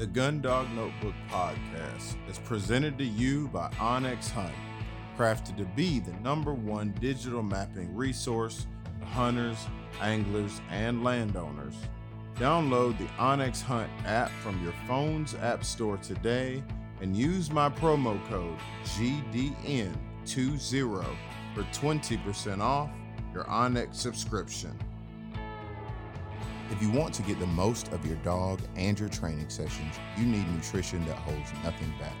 The Gundog Notebook Podcast is presented to you by Onyx Hunt, crafted to be the number one digital mapping resource for hunters, anglers, and landowners. Download the Onyx Hunt app from your phone's app store today and use my promo code GDN20 for 20% off your Onyx subscription. If you want to get the most of your dog and your training sessions, you need nutrition that holds nothing back.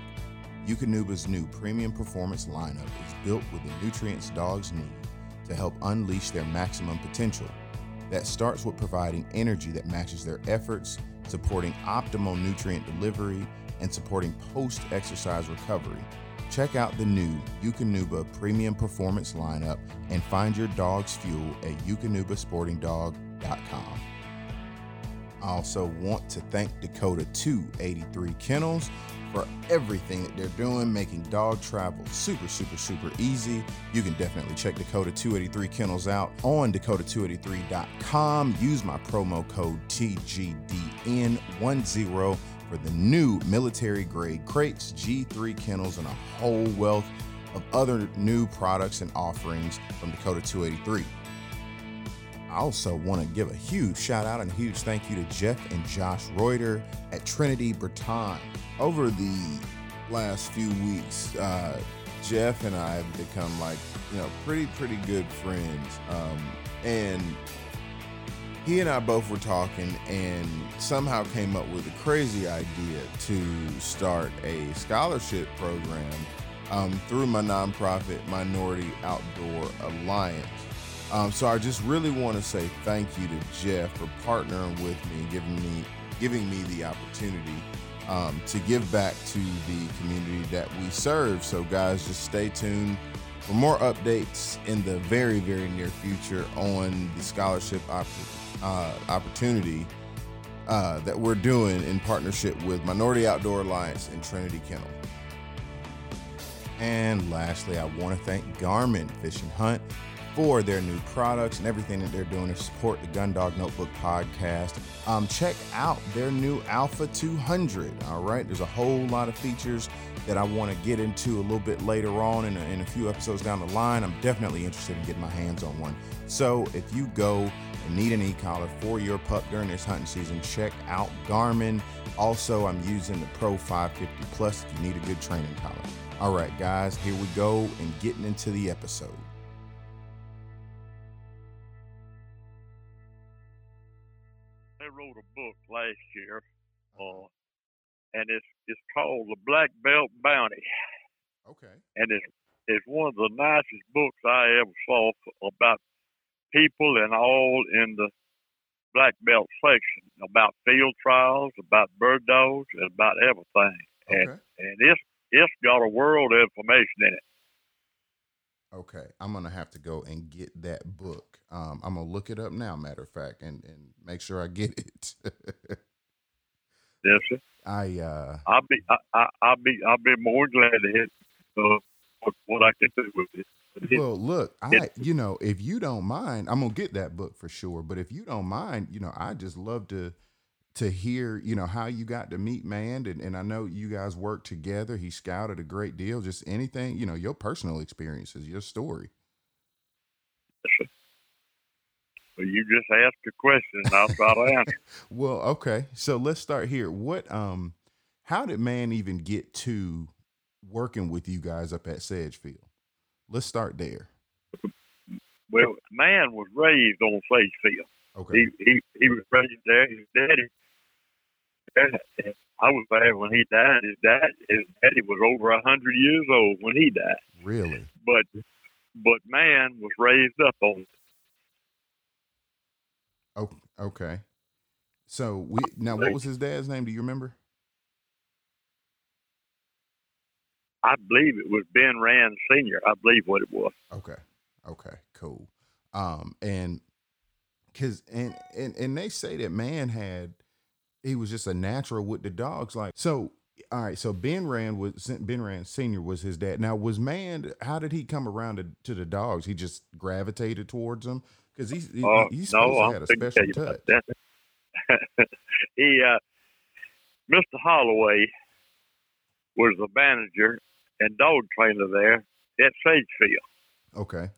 Eukanuba's new premium performance lineup is built with the nutrients dogs need to help unleash their maximum potential. That starts with providing energy that matches their efforts, supporting optimal nutrient delivery, and supporting post exercise recovery. Check out the new Eukanuba Premium Performance lineup and find your dog's fuel at eukanubasportingdog.com. I also want to thank Dakota 283 Kennels for everything that they're doing, making dog travel super, super, super easy. You can definitely check Dakota 283 Kennels out on dakota283.com. Use my promo code TGDN10 for the new military grade crates, G3 kennels, and a whole wealth of other new products and offerings from Dakota 283. I also want to give a huge shout out and a huge thank you to Jeff and Josh Reuter at Trinity Breton. Over the last few weeks, uh, Jeff and I have become like, you know, pretty, pretty good friends. Um, and he and I both were talking and somehow came up with a crazy idea to start a scholarship program um, through my nonprofit Minority Outdoor Alliance. Um, so I just really want to say thank you to Jeff for partnering with me, and giving me giving me the opportunity um, to give back to the community that we serve. So guys, just stay tuned for more updates in the very very near future on the scholarship op- uh, opportunity uh, that we're doing in partnership with Minority Outdoor Alliance and Trinity Kennel. And lastly, I want to thank Garmin Fish and Hunt for their new products and everything that they're doing to support the Gundog Notebook podcast. Um, check out their new Alpha 200. All right, there's a whole lot of features that I want to get into a little bit later on in a, in a few episodes down the line. I'm definitely interested in getting my hands on one. So if you go and need an e-collar for your pup during this hunting season, check out Garmin. Also, I'm using the Pro 550 Plus if you need a good training collar. All right, guys, here we go and getting into the episode. Wrote a book last year, uh, and it's it's called The Black Belt Bounty, Okay. and it's it's one of the nicest books I ever saw about people and all in the black belt section about field trials, about bird dogs, and about everything. And Okay. and it's it's got a world of information in it. Okay, I'm gonna have to go and get that book. Um, I'm gonna look it up now. Matter of fact, and and make sure I get it. Yes, sir. I uh, I'll be I, I'll be I'll be more glad to hit uh, what, what I can do with it. It- well, look, I it- you know, if you don't mind, I'm gonna get that book for sure. But if you don't mind, you know, I just love to to hear, you know, how you got to meet Man, and, and I know you guys worked together. He scouted a great deal. Just anything, you know, your personal experiences, your story. Well, you just ask a question, and I'll try to answer. Well, okay. So let's start here. What um how did man even get to working with you guys up at Sedgefield? Let's start there. Well, man was raised on Fayetteville. Okay. He he he was raised there. His daddy. I was there when he died. His dad, his daddy was over a hundred years old when he died. Really? But but man was raised up on. Oh, okay. So we now what was his dad's name? Do you remember? I believe it was Ben Rand Senior. I believe what it was. Okay. Okay. Cool. Um and cuz and and and they say that man had he was just a natural with the dogs like so all right so ben rand was ben rand senior was his dad. Now was man how did he come around to, to the dogs? He just gravitated towards them because he's he, Uh, he's no, to I'm a special touch. he uh, Mr. Holloway was the manager and dog trainer there at Sedgefield, Okay.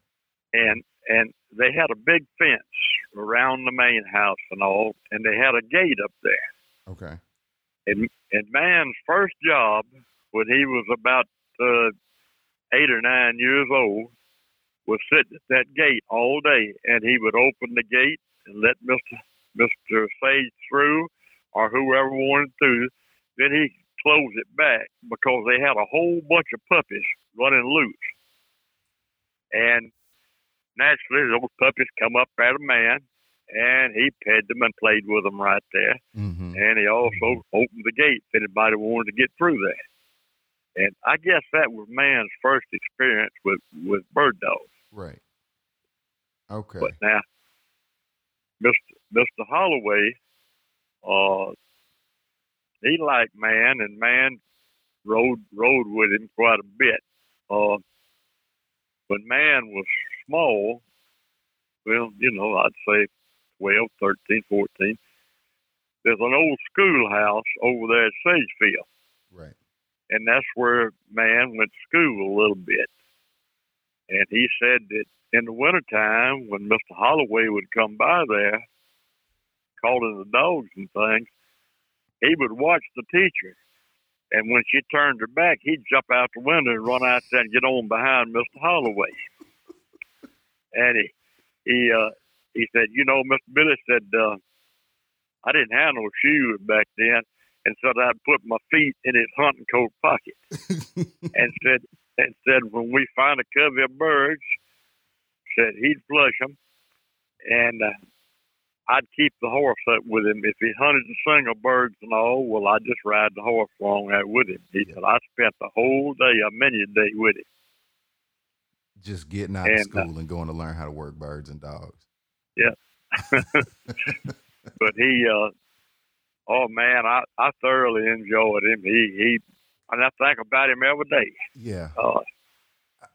and and they had a big fence around the main house and all, and they had a gate up there. Okay. And and man's first job when he was about uh, eight or nine years old was sitting at that gate all day, and he would open the gate and let Mister Mister Sage through, or whoever wanted through. Then he close it back because they had a whole bunch of puppies running loose, and naturally those puppies come up at a man, and he pet them and played with them right there Mm-hmm. and he also opened the gate if anybody wanted to get through there. And I guess that was man's first experience with with bird dogs. Right. Okay. But now, Mister Mister Holloway, uh, he liked man, and man rode rode with him quite a bit. Uh, when man was small, well, you know, I'd say 12, 13, 14, there's an old schoolhouse over there at Sedgefield, right. and that's where man went to school a little bit. And he said that in the wintertime, when Mr. Holloway would come by there, calling the dogs and things, he would watch the teacher. And when she turned her back, he'd jump out the window and run out there and get on behind Mr. Holloway. And he he uh, he said, you know, Mr. Billy said, uh, I didn't have no shoes back then, and so I'd put my feet in his hunting coat pocket, and said and said when we find a covey of birds, said he'd flush them, and uh, I'd keep the horse up with him. If he hunted the single birds and all, well, I'd just ride the horse along there with him. He said I spent the whole day, a many a day with him. Just getting out And, of school and going to learn how to work birds and dogs. Yeah. but he, uh, oh man, I I thoroughly enjoyed him. He he, and I think about him every day. Yeah. Uh,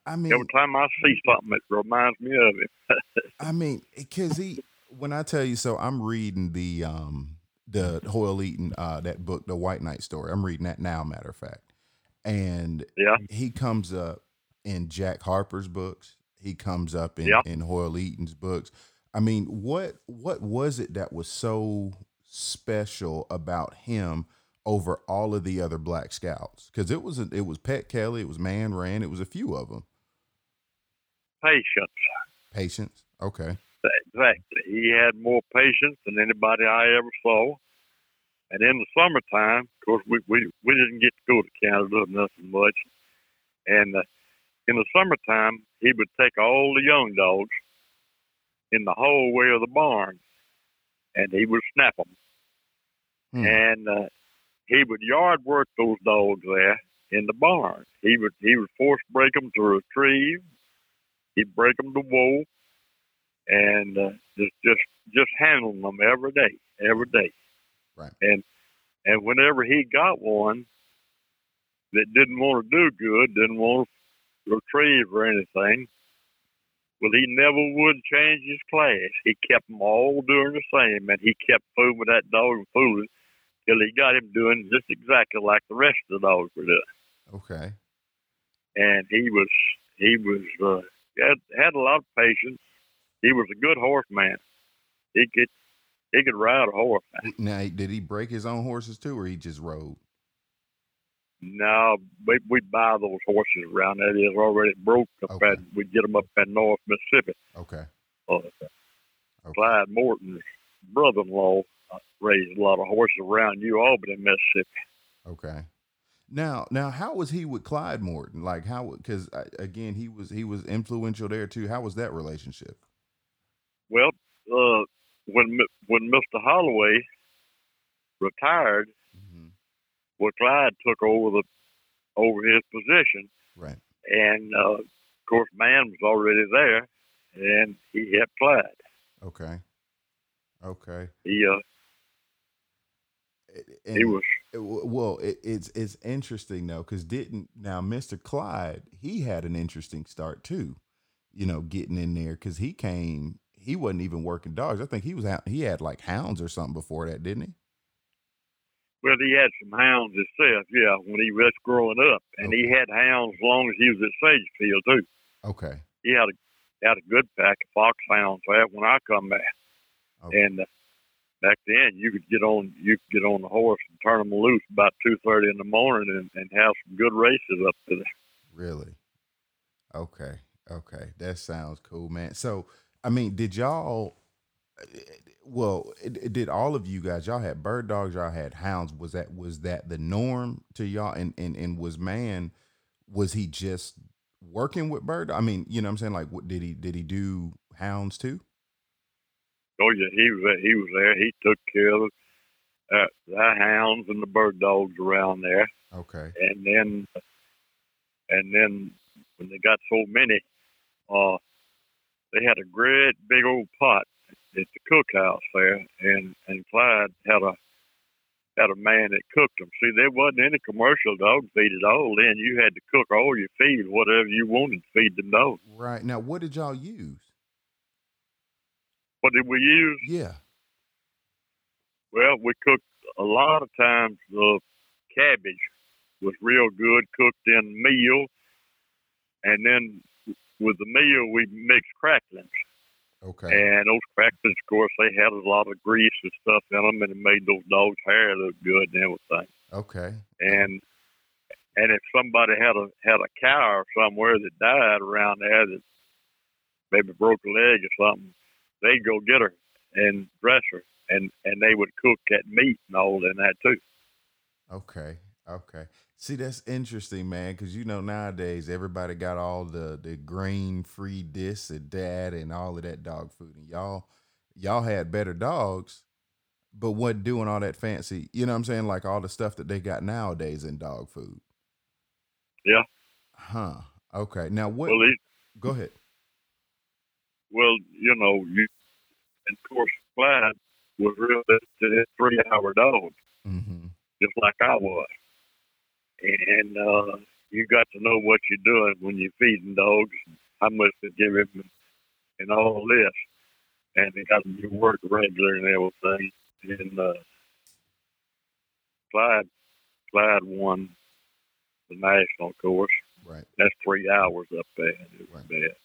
I mean, every time I see something, it reminds me of him. I mean, because he, when I tell you so, I'm reading the um the Hoyle Eaton uh that book, the White Knight story. I'm reading that now, matter of fact, and Yeah. he comes up in Jack Harper's books. He comes up in Yeah. in Hoyle Eaton's books. I mean, what what was it that was so special about him over all of the other Black Scouts? Because it was a, it was Pet Kelly, it was Man Rand, it was a few of them. Patience. Patience, okay, Exactly. He had more patience than anybody I ever saw. And in the summertime, of course, we we, we didn't get to go to Canada nothing much. And uh, in the summertime, he would take all the young dogs in the hallway of the barn, and he would snap them. Hmm. And uh, he would yard work those dogs there in the barn. He would he would force break them to retrieve. He'd break them to whoa, and uh, just just just handling them every day, every day. Right. And and whenever he got one that didn't want to do good, didn't want to retrieve or anything, well, he never would change his class. He kept them all doing the same, and he kept fooling that dog and fooling till he got him doing just exactly like the rest of the dogs were doing. okay. And he was he was uh, had had a lot of patience. He was a good horseman. He could he could ride a horse. Now, did he break his own horses too, or he just rode? No, we we buy those horses around there. They're already broke up Okay. at we get them up in North Mississippi. Okay. Uh, Okay. Clyde Morton's brother-in-law uh, raised a lot of horses around New Albany, Mississippi. Okay. Now, now, how was he with Clyde Morton? Like, how? Because again, he was he was influential there too. How was that relationship? Well, uh, when when Mr. Holloway retired, well, Clyde took over the over his position, Right. and uh, of course, Man was already there, and he helped Clyde. Okay. Okay. He uh, And, he was well. It, it's it's interesting though, because didn't now Mr. Clyde he had an interesting start too. You know, getting in there because he came. He wasn't even working dogs. I think he was out. He had like hounds or something before that, didn't he? Well, he had some hounds himself, yeah, when he was growing up, and Okay. he had hounds as long as he was at Sedgefield too. Okay. He had a had a good pack of foxhounds there when I come back, Okay. and uh, back then you could get on you could get on the horse and turn them loose about two thirty in the morning and, and have some good races up to there. Really? Okay. Okay. That sounds cool, man. So, I mean, did y'all well, it, it- did all of you guys y'all had bird dogs, y'all had hounds. Was that was that the norm to y'all and and and was man was he just working with bird? I mean, you know what I'm saying like what did he did he do hounds too? Oh yeah, he was he was there. He took care of uh, the hounds and the bird dogs around there. Okay. and then and then when they got so many, uh, they had a great big old pot at the cookhouse there, and and Clyde had a had a man that cooked them. See, there wasn't any commercial dog feed at all. Then you had to cook all your feed, whatever you wanted to feed the dogs. Right. Now, what did y'all use? What did we use? Yeah. Well, we cooked a lot of times. The cabbage was real good, cooked in meal, and then with the meal we mixed cracklings. Okay. And those cracklings, of course, they had a lot of grease and stuff in them, and it made those dogs' hair look good and everything. Okay. And and if somebody had a had a cow or somewhere that died around there that maybe broke a leg or something, they'd go get her and dress her, and and they would cook that meat and all in that too. Okay. Okay. See, that's interesting, man, because you know nowadays everybody got all the the grain free this and that and all of that dog food, and y'all y'all had better dogs, but wasn't doing all that fancy. You know what I'm saying? Like all the stuff that they got nowadays in dog food. Yeah. Huh. Okay. Now what? Well, these, go ahead. well, you know, you and of course Clyde was real to his three hour dog. Mm-hmm. just like I was. And uh, you got to know what you're doing when you're feeding dogs, how much to give him, and all this. And they got to work regular and everything. And uh, Clyde, Clyde won the national course. Right. That's three hours up there. It was Right. bad.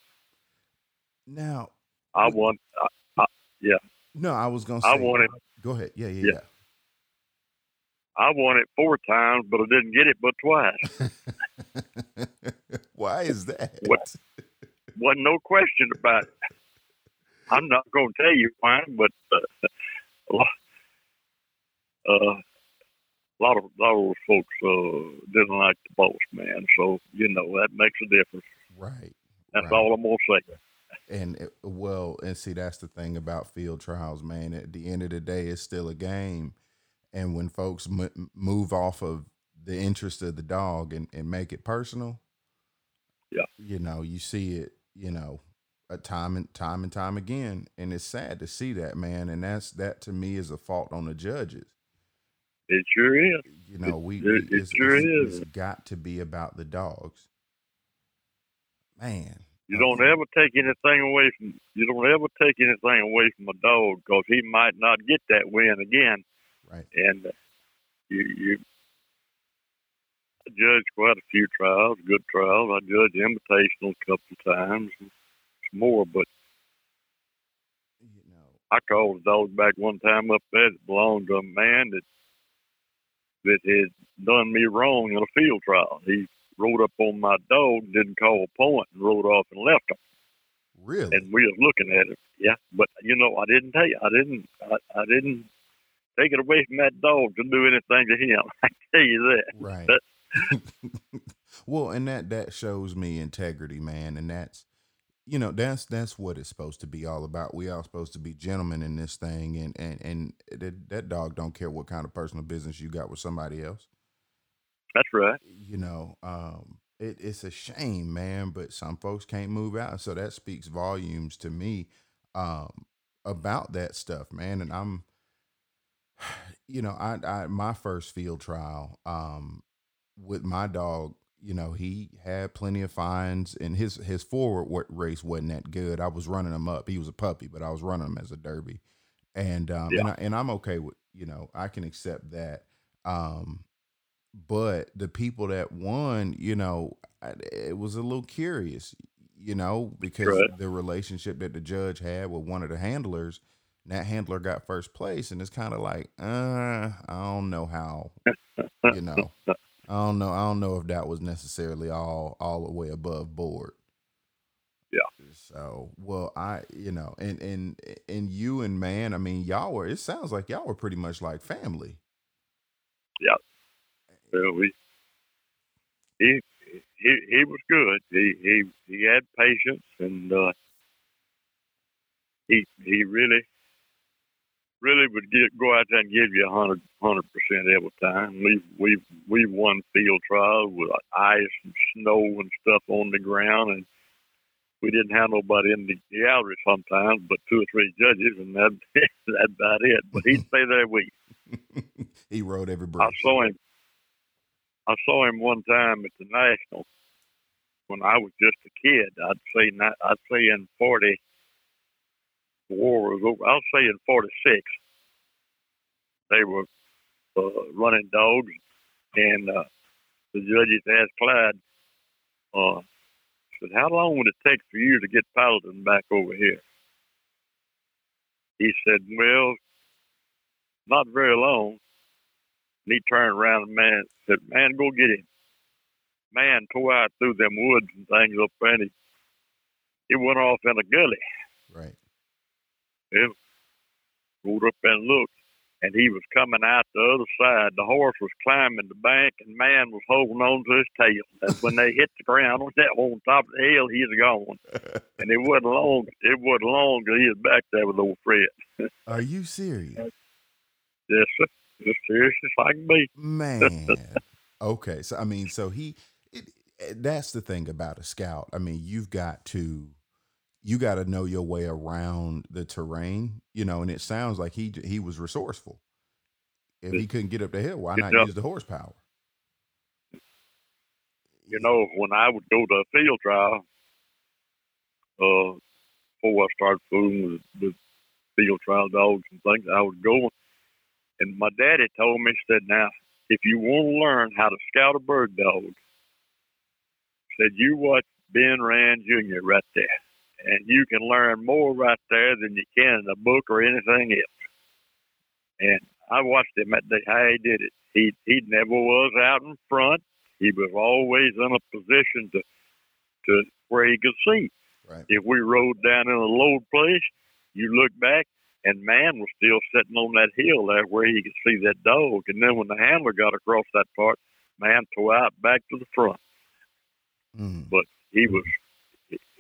Now, I won. I, no, I was gonna say. I it. Go ahead. Yeah. Yeah. Yeah. I won it four times, but I didn't get it but twice. Why is that? What? wasn't no question about it. I'm not going to tell you why, but uh, a lot, uh, a lot of a lot of those folks uh, didn't like the boss man, so you know that makes a difference. Right. That's Right. all I'm gonna say. And it, well, and see, that's the thing about field trials, man. At the end of the day, it's still a game. And when folks m- move off of the interest of the dog and, and make it personal, Yeah. you know, you see it, you know, a time and time and time again, and it's sad to see that, man. And that's that to me is a fault on the judges. It sure is. You know, we, it- we- it sure it's- is. it's got to be about the dogs, man. You don't ever take anything away from you don't ever take anything away from a dog because he might not get that win again. Right. and uh, you you I judged quite a few trials, good trials. I judged invitational a couple of times, more. But You know, I called a dog back one time up there that belonged to a man that that had done me wrong in a field trial. He rode up on my dog, didn't call a point, and rode off and left him. really, And we was looking at him. Yeah, but you know, I didn't tell you. I didn't. I, I didn't take it away from that dog to do anything to him. I tell you that. right. That- well, and that that shows me integrity, man, and that's you know that's that's what it's supposed to be all about. We all supposed to be gentlemen in this thing, and and and that, that dog don't care what kind of personal business you got with somebody else. That's right. You know, um, it, it's a shame, man, but some folks can't move out, so that speaks volumes to me um, about that stuff, man. And I'm, you know, I, I my first field trial um, with my dog, you know, he had plenty of fines, and his his forward wa- race wasn't that good. I was running him up. He was a puppy, but I was running him as a derby, and um, and I, and I'm okay with you know I can accept that. Um, but the people that won, you know, it was a little curious, you know, because right. the relationship that the judge had with one of the handlers, that handler got first place, and it's kind of like, uh, I don't know how, you know, I don't know, I don't know if that was necessarily all all the way above board. Yeah. So, well, I, you know, and and and you and man, I mean, y'all were. It sounds like y'all were pretty much like family. Yeah. Well, we he he he was good. He he he had patience, and uh, he he really really would get go out there and give you a hundred hundred percent every time. We we we won field trials with ice and snow and stuff on the ground, and we didn't have nobody in the gallery sometimes, but two or three judges, and that that's about it. But he'd stay there week. he rode every brush. I saw him. I saw him one time at the National when I was just a kid. I'd say. I'd say in forty. War was over. I'll say in forty six. They were uh, running dogs, and uh, the judges asked Clyde. Uh, said, How long would it take for you to get Paladin back over here? He said, Well, not very long. And he turned around and man said, Man, go get him. Man tore out through them woods and things up and he, he went off in a gully. Right. Yeah. Rode up and looked and he was coming out the other side. The horse was climbing the bank, and man was holding on to his tail. And when they hit the ground on that on top of the hill, he was gone. and it wasn't long. It wasn't long till he was back there with old Fred. Are you serious? Yes, sir. As serious as I can be. Man. okay, so I mean, so he. It, that's the thing about a scout. I mean, you've got to you got to know your way around the terrain, you know. And it sounds like he he was resourceful. If he couldn't get up the hill, why not use the horsepower? You know, when I would go to a field trial, uh, before I started fooling with, with field trial dogs and things, I would go. And my daddy told me, said, "Now, if you want to learn how to scout a bird dog, said you watch Ben Rand Jr. right there." And you can learn more right there than you can in a book or anything else. And I watched him at the how he did it. He he never was out in front. He was always in a position to to where he could see. Right. If we rode down in a low place, you look back and man was still sitting on that hill there where he could see that dog. And then when the handler got across that part, man tore out back to the front. Mm. But he was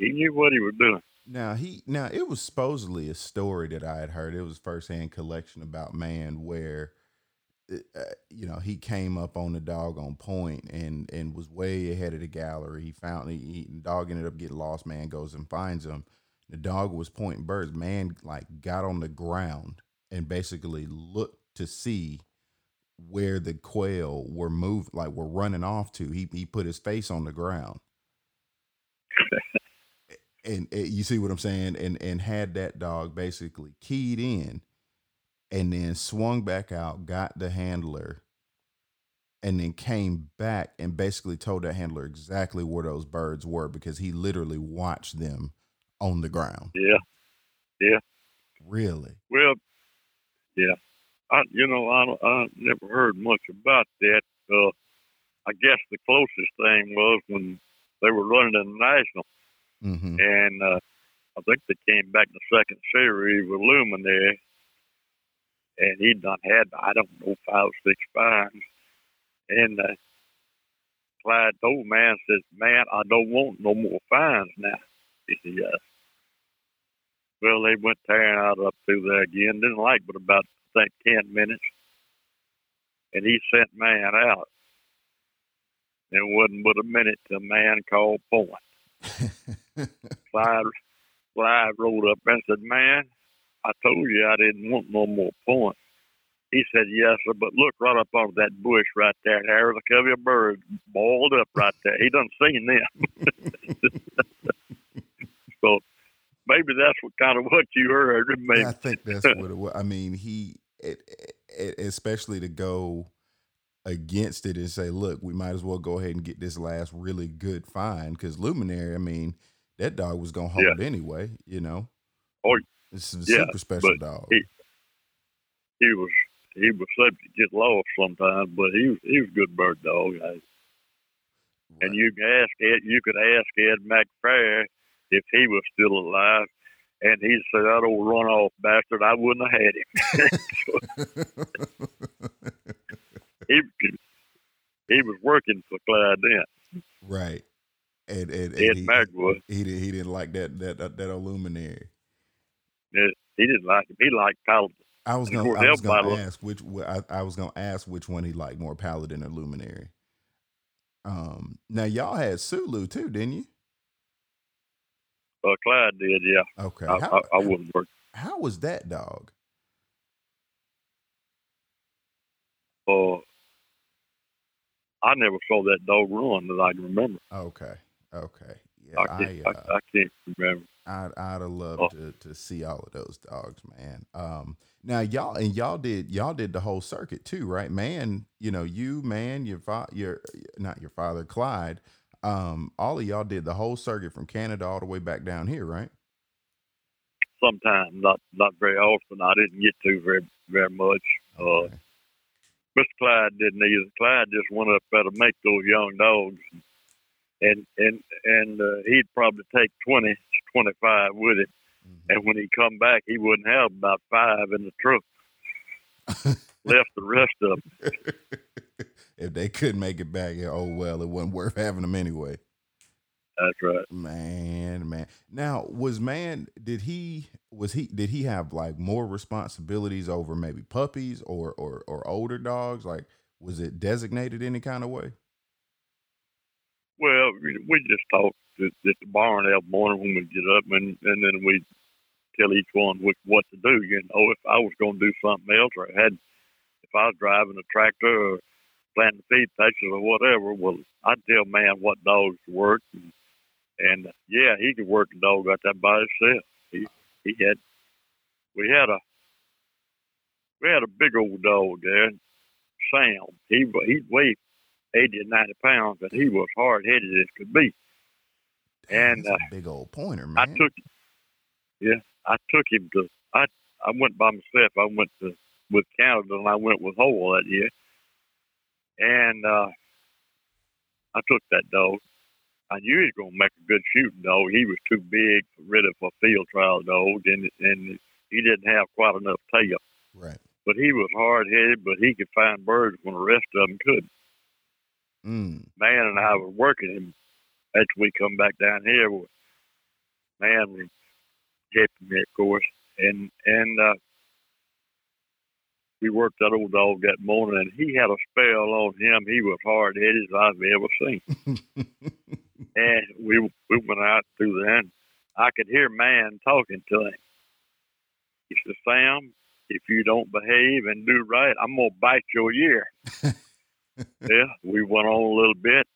he knew what he was doing. Now he now it was supposedly a story that I had heard. It was firsthand collection about man where uh, uh, you know he came up on the dog on point and and was way ahead of the gallery. He found he, he the dog ended up getting lost. Man goes and finds him. The dog was pointing birds. Man like got on the ground and basically looked to see where the quail were moved like were running off to. He he put his face on the ground and, and, you see what I'm saying, and and had that dog basically keyed in, and then swung back out, got the handler, and then came back and basically told that handler exactly where those birds were because he literally watched them on the ground. Yeah, yeah. Really? Well, yeah. I you know I I never heard much about that. Uh, I guess the closest thing was when they were running in the national Mm-hmm. And uh, I think they came back in the second series with Luminary, and he'd done had I don't know five six fines. And uh, Clyde told man says, "Man, I don't want no more fines now." He said, "Yes." Well, they went tearing out up through there again. Didn't like but about I think ten minutes, and he sent man out. It wasn't but a minute till man called point. Clyde, Clyde rolled up and said, Man, I told you I didn't want no more points. He said, Yes, sir, but look right up under that bush right there. There's a couple of birds boiled up right there. He done seen them. so maybe that's what kind of what you heard. Maybe. I think that's what it was. I mean, he, it, it, especially to go against it and say, look, we might as well go ahead and get this last really good find because Luminary, I mean, that dog was gonna hold Yeah. anyway, you know. Oh, It's a yeah, super special dog. he- he was he was subject to get lost sometimes, but he was he was a good bird dog. I, Right. And you can ask Ed, you could ask Ed Mack Farrior if he was still alive, and he'd say that old runoff bastard, I wouldn't have had him. he he was working for Clyde then. right. And and, and Ed he, was. he didn't he didn't like that that that, that old luminary. He didn't like him. He liked Paladin. I was gonna I was gonna ask which I, I was gonna ask which one he liked more, Paladin or Luminary. Um, now y'all had Sulu too, didn't you? Uh, Clyde did, yeah. Okay. I, how, I, I wouldn't work. how was that dog? Uh, I never saw that dog run that I can remember. Okay. Okay. Yeah, I I can't, uh, I, I can't remember. I'd I'd have loved Oh. to, to see all of those dogs, man. Um, now y'all and y'all did y'all did the whole circuit too, right? Man, you know you, man, your fa- your not your father, Clyde. Um, all of y'all did the whole circuit from Canada all the way back down here, right? Sometimes, not not very often. I didn't get to very very much. Uh, Okay. Mr. Clyde didn't either. Clyde just went up there to make those young dogs, and and and uh, he'd probably take 20, 25 with him. Mhm. And when he come back, he wouldn't have about five in the truck. Left the rest of them. if they couldn't make it back, oh well, it wasn't worth having them anyway. That's right. Man, man. Now, was man did he was he did he have like more responsibilities over maybe puppies or or or older dogs? Like was it designated any kind of way? Well, we just talked at, the barn every morning when we get up, and and then we tell each one what, what to do. You know, if I was going to do something else, or I had, if I was driving a tractor or planting feed patches or whatever, well, I'd tell man what dogs to work, and, and yeah, he could work a dog out that by himself. He he had, we had a, we had a big old dog there, Sam. He he'd weigh 80 or 90 pounds, and he was hard headed as could be. Damn, And, that's a big old pointer, man. I took, yeah, I took him to. I I went by myself. I went to with Canada, and I went with Hole that year. And uh, I took that dog. I knew he was going to make a good shooting dog. He was too big, of a field trial dog, and and he didn't have quite enough tail. right. But he was hard headed, but he could find birds when the rest of them couldn't. Mm. man and I were working him after we come back down here. Man was helping me, of course, and and uh, we worked that old dog that morning, and he had a spell on him. He was hard headed as I've ever seen. And we we went out through there, and I could hear man talking to him. He said, "Sam, if you don't behave and do right, I'm gonna bite your ear." yeah, we went on a little bit.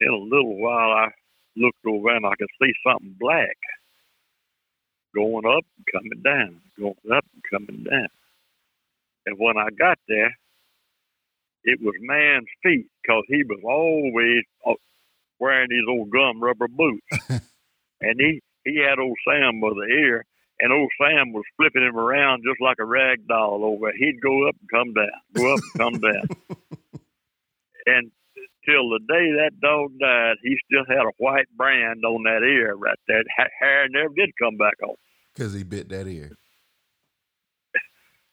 In a little while, I looked over and I could see something black going up and coming down, going up and coming down. And when I got there, it was man's feet because he was always uh, wearing these old gum rubber boots. and he, he had old Sam by the ear, and old Sam was flipping him around just like a rag doll over. He'd go up and come down, go up and come down. And till the day that dog died, he still had a white brand on that ear right there. Ha- Hair never did come back on. Because he bit that ear.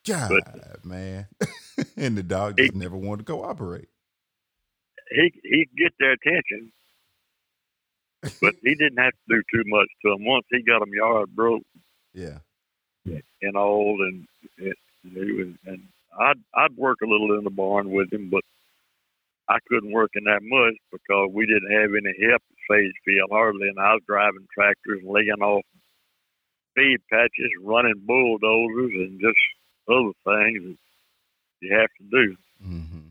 God, man. and the dog just never wanted to cooperate. He he'd get their attention, but he didn't have to do too much to them. Once he got them yard broke Yeah. and old, and, he was, and I'd I'd work a little in the barn with him, but I couldn't work in that much because we didn't have any help at Sage Field hardly, and I was driving tractors and laying off feed patches, running bulldozers, and just other things that you have to do. Mm-hmm.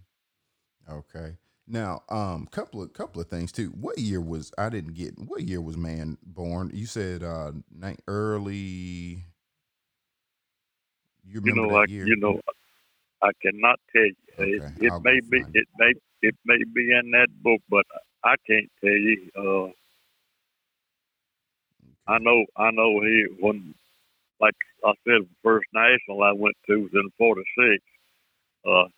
Okay. Now, um, couple of couple of things too. What year was I didn't get? What year was man born? You said uh, early. You You remember know, that like year? you know, I cannot tell you. It, Okay, it I'll may be it. it may it may be in that book, but I can't tell you. Uh, I know I know he when like I said, the first national I went to was in '46. Uh,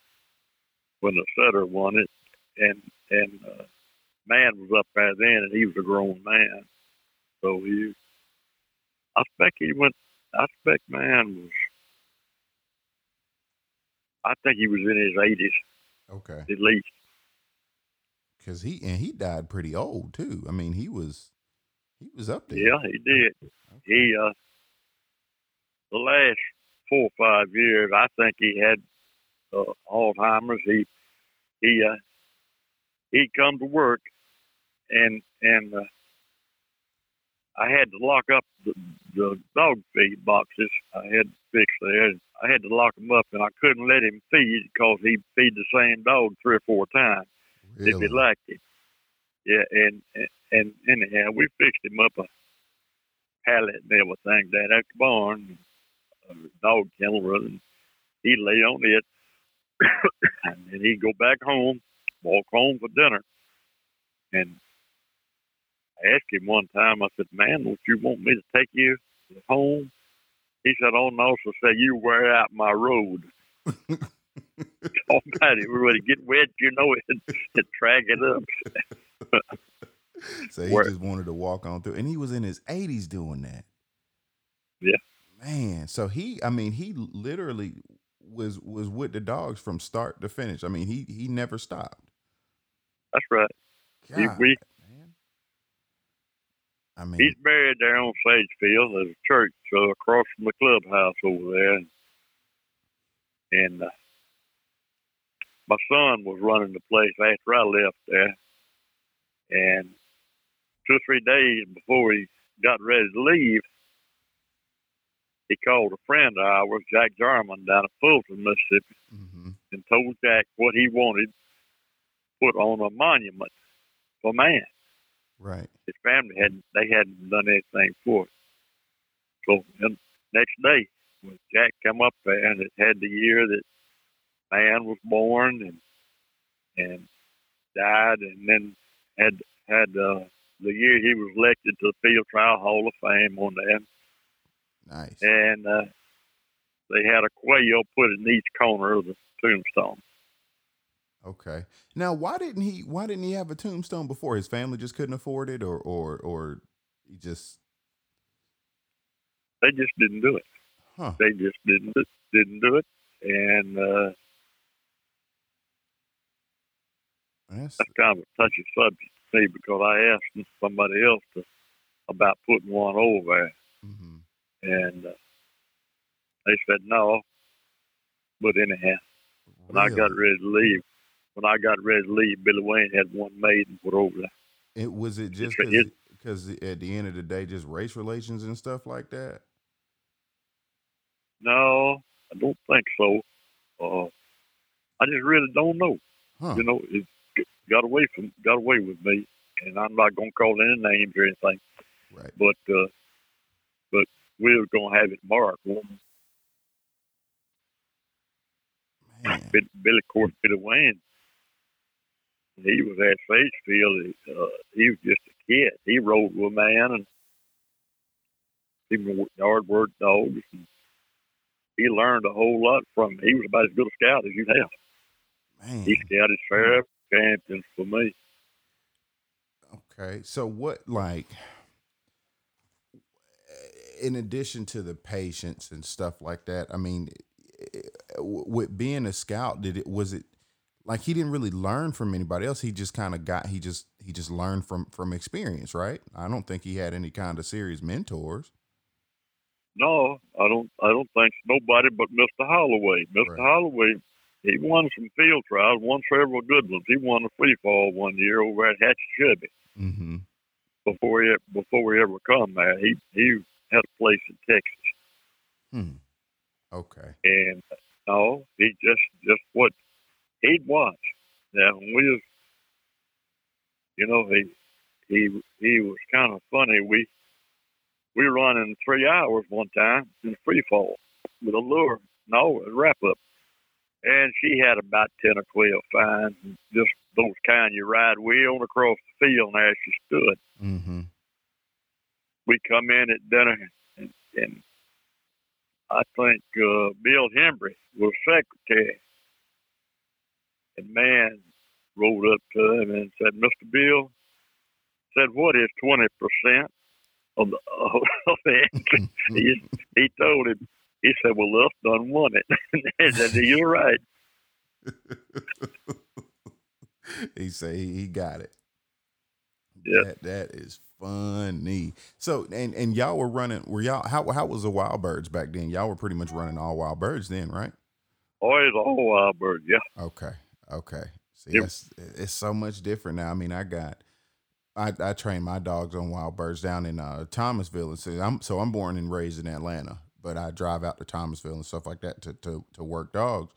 when the setter won it, and and uh, man was up there then, and he was a grown man. So he, I expect he went. I expect man was. I think he was in his 80s Okay. at least. Because he and he died pretty old too. I mean, he was he was up there. Yeah, he did. Okay. He uh, the last four or five years, I think he had uh, Alzheimer's. He he uh, he come to work, and and uh, I had to lock up the, the dog feed boxes. I had to fix there. I had to lock them up, and I couldn't let him feed because he'd feed the same dog three or four times if he liked it. Yeah, and and and anyhow, we fixed him up a pallet and everything down at the barn, Uh, dog kennel running. He'd lay on it, and then he'd go back home, walk home for dinner. And I asked him one time, I said, "Man, would you want me to take you home?" He said, "Oh no," so say you wear out my road. Somebody when it get wet, you know it, it drag it up. so he Where- just wanted to walk on through, and he was in his eighties doing that. Yeah. Man, so he, I mean, he literally was was with the dogs from start to finish. I mean, he he never stopped. That's right. God, we- man. I mean, He's buried there on Sedgefield. There's a church uh, across from the clubhouse over there. and, And uh, my son was running the place after I left there. And two or three days before he got ready to leave, he called a friend of ours, Jack Jarman, down at Fulton, Mississippi, hmm and told Jack what he wanted put on a monument for man right. his family hadn't they hadn't done anything for it. So the next day when Jack come up there and it had the year that man was born and and died and then had had uh, the year he was elected to the Field Trial Hall of Fame on there Nice. and uh, they had a quail put in each corner of the tombstone. Okay. Now, why didn't he? Why didn't he have a tombstone before? His family just couldn't afford it, or or or he just They just didn't do it. huh? They just didn't didn't do it and uh That's that's kind of a touchy subject to me because I asked somebody else to, about putting one over there, hmm and uh, they said no. But anyhow, when I got ready to leave, when I got ready to leave, Billy Wayne had one made and put over there. It was it just because at the end of the day, just race relations and stuff like that. No, I don't think so. Uh, I just really don't know. Huh? You know, it got away from got away with me, and I'm not gonna call any names or anything. Right. But uh, but we were gonna have it marked. Man. Billy, of course, Billy Wayne. He was at Sedgefield. Uh, he was just a kid. He rode with a man and he was yard work dogs. And he learned a whole lot from him. He was about as good a scout as you'd have. Man. He scouted sheriff champions for me. Okay. So what like in addition to the patience and stuff like that, I mean eh, with being a scout, did it was it like he didn't really learn from anybody else. He just kind of got he just he just learned from from experience, right? I don't think he had any kind of serious mentors. No, I don't. I don't think nobody but Mr. Holloway. Mr. Right. Holloway, he won some field trials, won several good ones. He won a free fall one year over at Hatchesbury Mm-hmm. before he before he ever come there. He he had a place in Texas, Hmm. Okay. and no, he just just what he'd watch. Now we was, you know, he he he was kind of funny. We we run in three hours one time in free fall with a lure, no, a wrap up. and she had about ten or twelve fines, just those kind you ride way on across the field. And there she stood. Mm-hmm. We come in at dinner, and, and I think uh, Bill Hembry was secretary, and man rolled up to him and said, "Mr. Bill," said, "What is twenty percent of the of the he, he told him he said, "Well, Luff done won it." and said, "You're right." he said he got it. Yeah, that, that is funny. So, and and y'all were running. Were y'all how how was the wild birds back then? Y'all were pretty much running all wild birds then, right? Always all wild birds. Yeah. Okay. Okay. See, Yep. it's, it's so much different now. I mean, I got. I, I train my dogs on wild birds down in uh, Thomasville, and so I'm so I'm born and raised in Atlanta, but I drive out to Thomasville and stuff like that to to, to work dogs,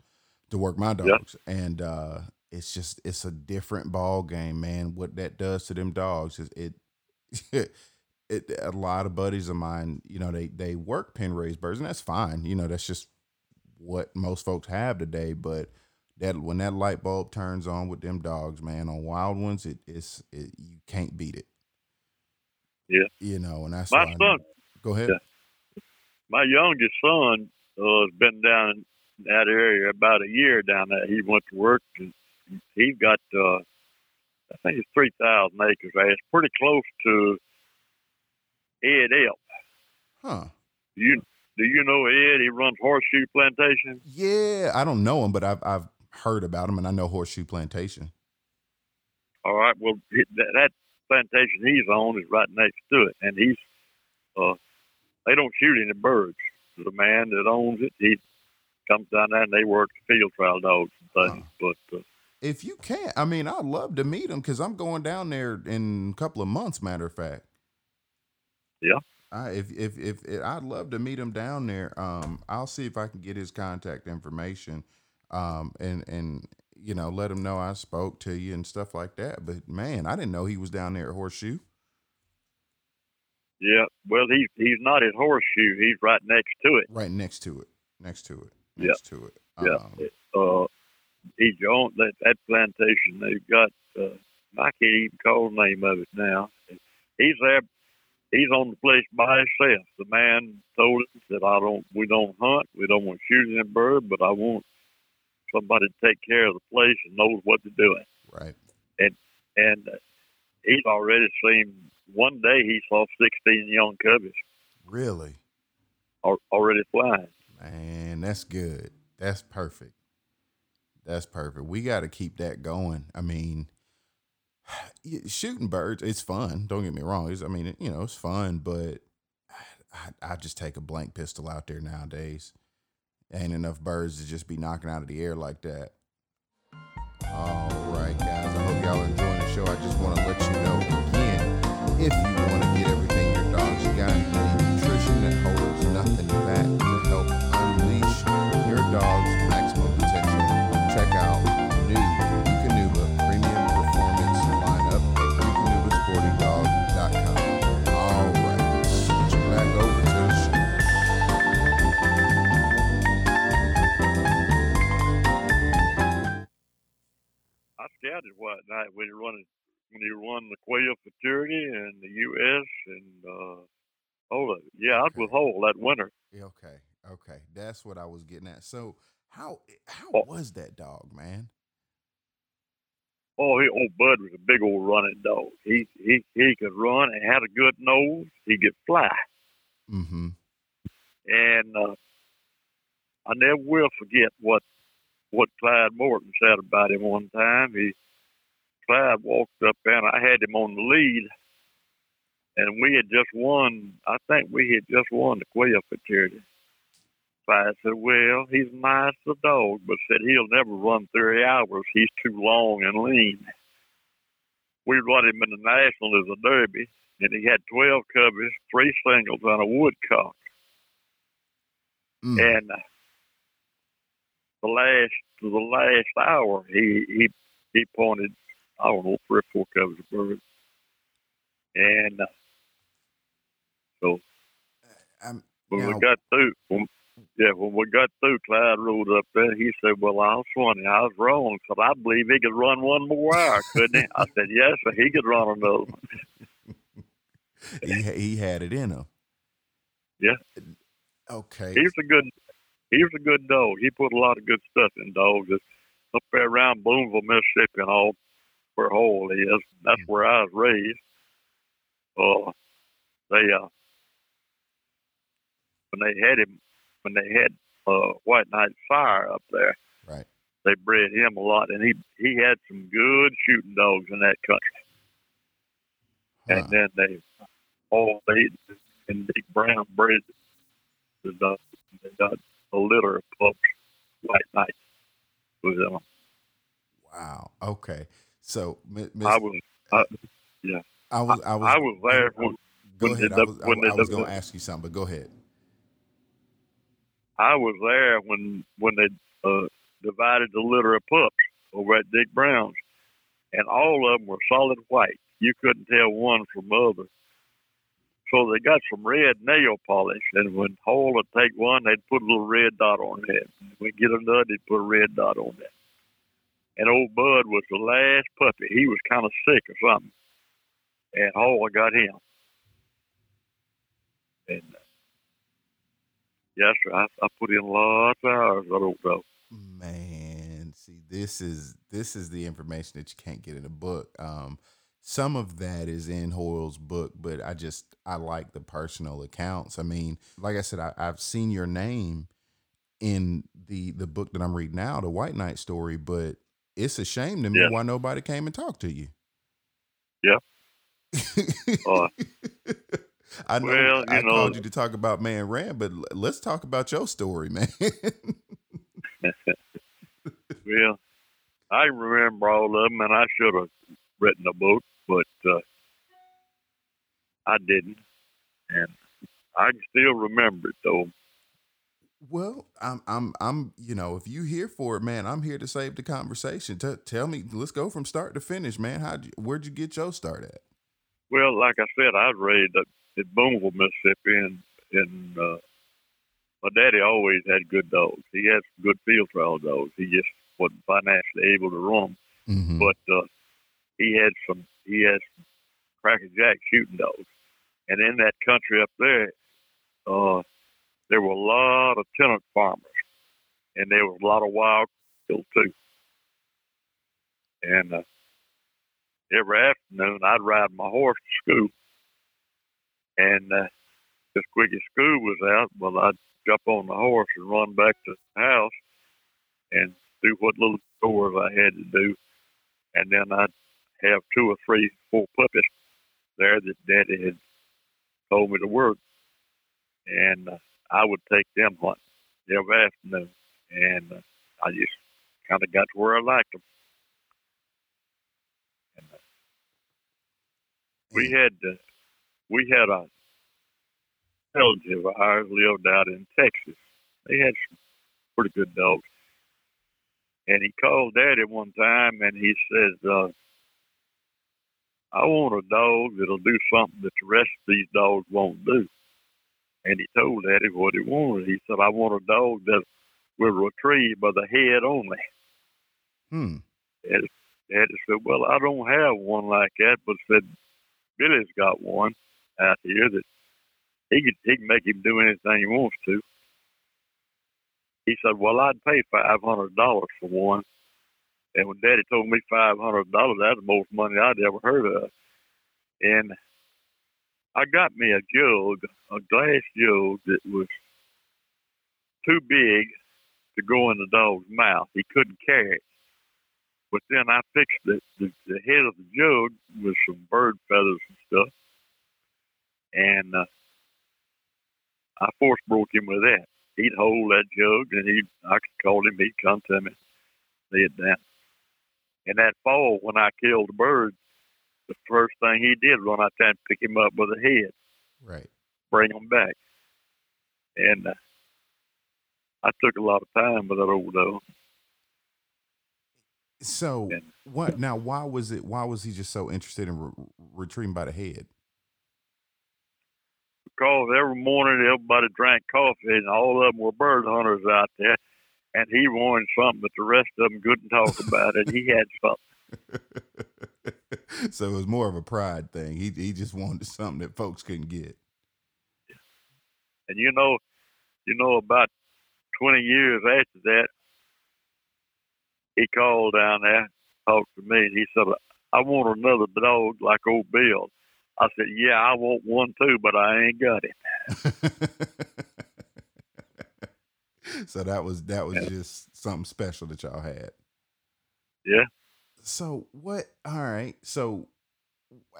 to work my dogs, and uh, it's just it's a different ball game, man. What that does to them dogs is it. It, a lot of buddies of mine, you know, they they work pen raised birds, and that's fine. You know, that's just what most folks have today. But that when that light bulb turns on with them dogs, man, on wild ones, it it's it, you can't beat it. Yeah. You know, and that's My why I- son, Go ahead. Yeah. my youngest son, uh, has been down in that area about a year down there. He went to work and he got, uh, I think it's 3,000 acres there. It's pretty close to Ed Elp. Huh? Do you, do you know Ed? He runs Horseshoe Plantation. Yeah, I don't know him, but I've I've heard about him, and I know Horseshoe Plantation. All right. Well, that, that plantation he's on is right next to it, and he's uh, they don't shoot any birds. The man that owns it, he comes down there and they work the field trial dogs and things. But uh, If you can't, I mean, I'd love to meet him because I'm going down there in a couple of months. Matter of fact. Yeah. I, if, if if if I'd love to meet him down there. Um, I'll see if I can get his contact information. Um, and and you know, let him know I spoke to you and stuff like that. But man, I didn't know he was down there at Horseshoe. yeah, well, he's he's not at Horseshoe. He's right next to it. Right next to it. Next to it. Yeah. Next to it. Yeah. Um, Uh, he owns that that plantation. They've got uh, I can't even call the name of it now. He's there. He's on the place by himself. The man told him that I don't. We don't hunt. We don't want to shoot any bird, but I want somebody to take care of the place and knows what they're doing. right. And and he's already seen. One day he saw 16 young cubbies Really. al- already flying. Man, that's good. That's perfect. That's perfect. We got to keep that going. I mean, shooting birds, it's fun. Don't get me wrong. It's, I mean, you know, it's fun, but I, I just take a blank pistol out there nowadays. Ain't enough birds to just be knocking out of the air like that. All right, guys. I hope y'all enjoying the show. I just want to let you know again if you want to get everything your dogs got, I scouted what night when you running when you run the Quail Futurity and the U.S. and uh, all of it. Yeah, I was with Hole that winter. Okay, okay, that's what I was getting at. So, how how Oh. was that dog, man? Oh, he, old Bud was a big old running dog. He he he could run and had a good nose. He could fly, Mm-hmm. and uh, I never will forget what what Clyde Morton said about him one time. He Clyde walked up there, and I had him on the lead, and we had just won. I think we had just won the Quail Futurity. Clyde said, "Well, he's a nice little dog, but said he'll never run three hours. He's too long and lean." We run him in the national as a derby, and he had twelve cubbies, three singles, and a woodcock. Mm. And uh, the last the last hour, he he he pointed, I don't know, three or four coveys of birds. And uh, so I'm, when Now- we got through, when, yeah, when we got through, Clyde rode up there. He said, "Well, I was funny. I was wrong. Cause I believe he could run one more hour, couldn't he?" I said, "Yes. He could run another." one." he he had it in him. Yeah. Okay. He was a good, he was a good dog. He put a lot of good stuff in dogs. It's up there around Boonville, Mississippi, and all where Hole is. That's where I was raised. Uh, they uh, when they had him, when they had uh, White Knight Fire up there, Right. they bred him a lot, and he he had some good shooting dogs in that country. Huh. And then they all they and Dick Brown bred the dogs. They got a litter of pups, White Knights, with them. Wow. Okay. So, Miss, I was I was I was I was there when Go ahead. they I was, I, I was going to ask you something, but go ahead. I was there when when they uh, divided the litter of pups over at Dick Brown's, and all of them were solid white. You couldn't tell one from other. So they got some red nail polish, and when Hole would take one, they'd put a little red dot on it. When get another, they'd put a red dot on it. And old Bud was the last puppy. He was kind of sick or something, and Hole got him. And uh, yes, sir, I, I put in lots of hours. I don't know. Man, see, this is this is the information that you can't get in a book. Um, some of that is in Hoyle's book, but I just I like the personal accounts. I mean, like I said, I, I've seen your name in the the book that I'm reading now, the White Knight story, but it's a shame to me Yeah. why nobody came and talked to you. Yeah. Uh, I know well, I know- called you to talk about Man Rand, but let's talk about your story, man. well, I remember all of them, and I should have written a book, but uh, I didn't. And I can still remember it, though. Well, I'm, I'm, I'm, you know, if you here for it, man, I'm here to save the conversation. T- tell me, let's go from start to finish, man. How, where'd you get your start at? Well, like I said, I was raised up in Boonville, Mississippi, and, and uh, my daddy always had good dogs. He had some good field trial dogs. He just wasn't financially able to run, Mm-hmm. but uh, he had some he had some cracker jack shooting dogs, and in that country up there, uh, there were a lot of tenant farmers, and there was a lot of wild kill too. And uh, every afternoon, I'd ride my horse to school, and uh, as quick as school was out, well, I'd jump on the horse and run back to the house and do what little chores I had to do. And then I'd have two or three, four puppies there that Daddy had told me to work, and uh, I would take them hunting every afternoon, and uh, I just kind of got to where I liked them. And, uh, we had uh, we had a relative of ours lived out in Texas. They had some pretty good dogs. And he called Daddy one time and he says, uh, I want a dog that'll do something that the rest of these dogs won't do. And he told Daddy what he wanted. He said, I want a dog that will retrieve by the head only. Hmm. Daddy, Daddy said, Well, I don't have one like that, but said, Billy's got one out here that he can, he can make him do anything he wants to. He said, Well, I'd pay $500 for one. And when Daddy told me $500, that's the most money I'd ever heard of. And I got me a jug, a glass jug that was too big to go in the dog's mouth. He couldn't carry it. But then I fixed the, the, the head of the jug with some bird feathers and stuff. And uh, I force broke him with that. He'd hold that jug and he'd, I could call him, he'd come to me, lay it down. And that fall, when I killed the bird, the first thing he did was run out there and pick him up with a head, Right. bring him back. And uh, I took a lot of time with that old dog. So Yeah. what now? Why was it? Why was he just so interested in re- retrieving by the head? because every morning everybody drank coffee, and all of them were bird hunters out there. And he wanted something that the rest of them couldn't talk about it. He had something. so it was more of a pride thing. He he just wanted something that folks couldn't get. And you know, you know, about twenty years after that, he called down there, talked to me, and he said, "I want another dog like old Bill." I said, "Yeah, I want one too, but I ain't got it." so that was that was yeah. just something special that y'all had. Yeah. So what? All right. So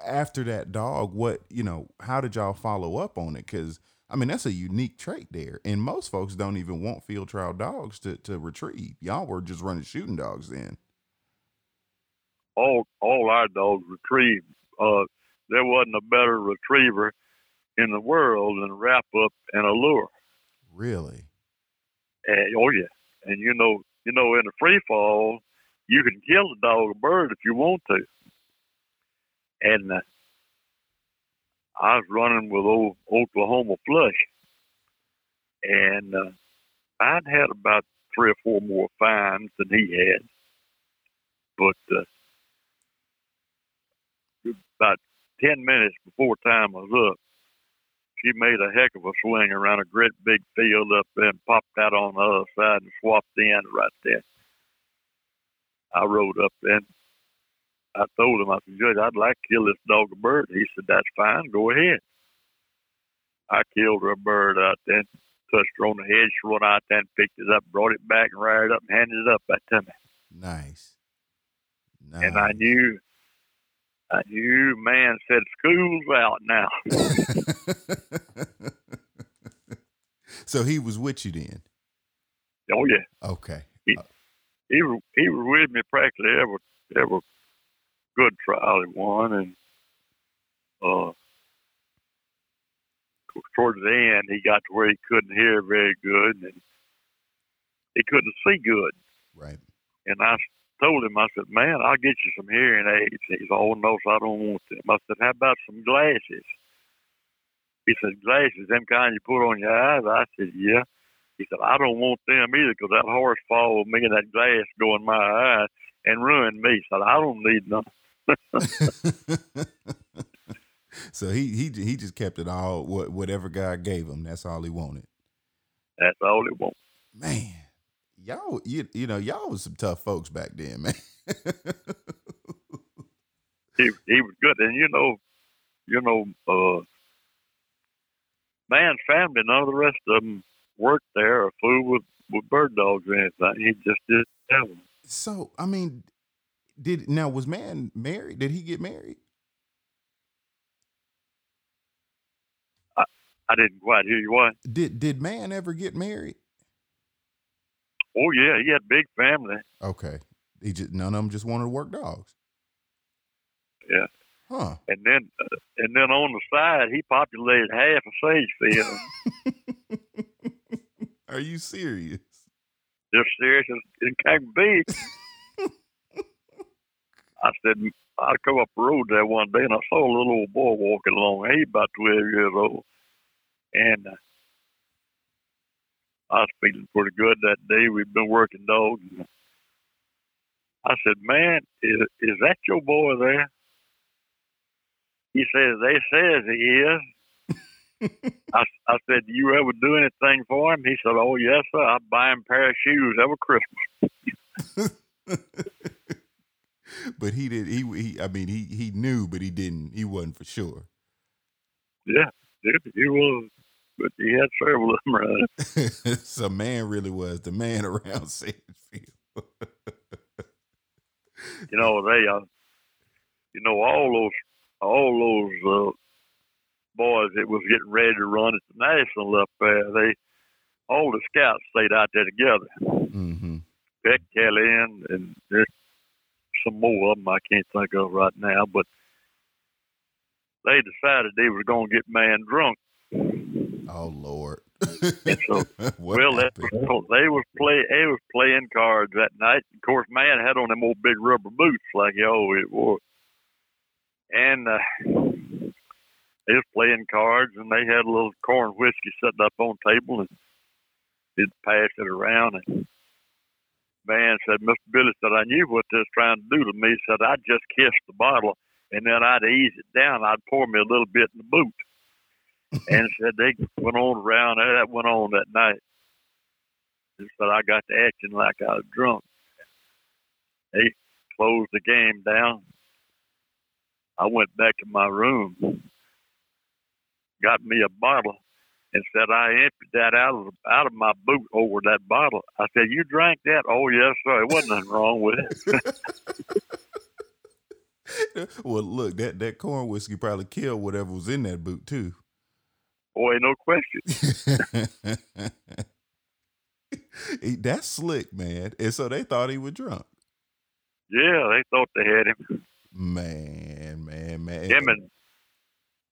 after that dog, what you know? How did y'all follow up on it? Because I mean, that's a unique trait there, and most folks don't even want field trial dogs to to retrieve. Y'all were just running shooting dogs then. All all our dogs retrieve. Uh, there wasn't a better retriever in the world than Wrap Up and Allure. Really? And, oh yeah, and you know, you know, in the free fall, you can kill the dog or bird if you want to. And uh, I was running with old Oklahoma Flush, and uh, I'd had about three or four more finds than he had, but uh, about ten minutes before time was up, she made a heck of a swing around a great big field up there and popped out on the other side and swapped end right there. I rode up there. I told him, I said, Judge, I'd like to kill this dog a bird. He said, That's fine, go ahead. I killed her a bird out there, touched her on the head, she run out there and picked it up, brought it back and ran it up and handed it up back to me. Nice. nice. And I knew uh, you man said school's out now. so he was with you then. Oh yeah. Okay. He he, he was with me practically every every good trial he won, and uh, towards the end he got to where he couldn't hear very good, and he couldn't see good. Right. And I told him, I said, man, I'll get you some hearing aids. He said, oh, no, I don't want them. I said, how about some glasses? He said, glasses, them kind you put on your eyes? I said, yeah. He said, I don't want them either because that horse followed me and that glass go in my eye and ruined me. He said, I don't need none. so he he he just kept it all whatever God gave him. That's all he wanted. That's all he wanted. Man, y'all you you know y'all was some tough folks back then, man. he he was good, and you know, you know, uh, man's family, none of the rest of them worked there or flew with with bird dogs or anything. He just did have them. So I mean, did now was man married? Did he get married? I, I didn't quite hear you. What did did man ever get married? Oh yeah, he had a big family. Okay, he just none of them just wanted to work dogs. Yeah. Huh. And then, uh, and then on the side, he populated half a sage field. Are you serious? Just serious as it can be. I said, I come up the road there one day and I saw a little old boy walking along. He about 12 years old. And uh, I was feeling pretty good that day. We've been working dogs. I said, "Man, is is that your boy there?" He says, "They says he is." I, I said, "Do you ever do anything for him?" He said, "Oh yes, sir. I buy him a pair of shoes every Christmas." but he did. He, he. I mean, he he knew, but he didn't. He wasn't for sure. Yeah, he was but he had several of them running. so man really was the man around Sedgefield. you know they, uh, you know all those all those uh, boys that was getting ready to run at the national up there. They all the scouts stayed out there together. Mm-hmm. Peck Kelly and, and there's some more of them I can't think of right now, but they decided they were going to get man drunk Oh Lord. so, well, that they was play they was playing cards that night. Of course, man had on them old big rubber boots like he always wore, and uh, they was playing cards, and they had a little corn whiskey sitting up on the table, and he'd pass it around. And man said, Mr. Billy said, I knew what they was trying to do to me. He said, I'd just kiss the bottle, and then I'd ease it down. I'd pour me a little bit in the boot. And said they went on around. Uh, that went on that night. Said I got to acting like I was drunk. They closed the game down. I went back to my room, got me a bottle, and said I emptied that out of out of my boot over that bottle. I said, "You drank that? Oh yes, sir. It wasn't nothing wrong with it." well, look that that corn whiskey probably killed whatever was in that boot too. Boy, no question. That's slick, man. And so they thought he was drunk. Yeah, they thought they had him. Man, man, man. Him and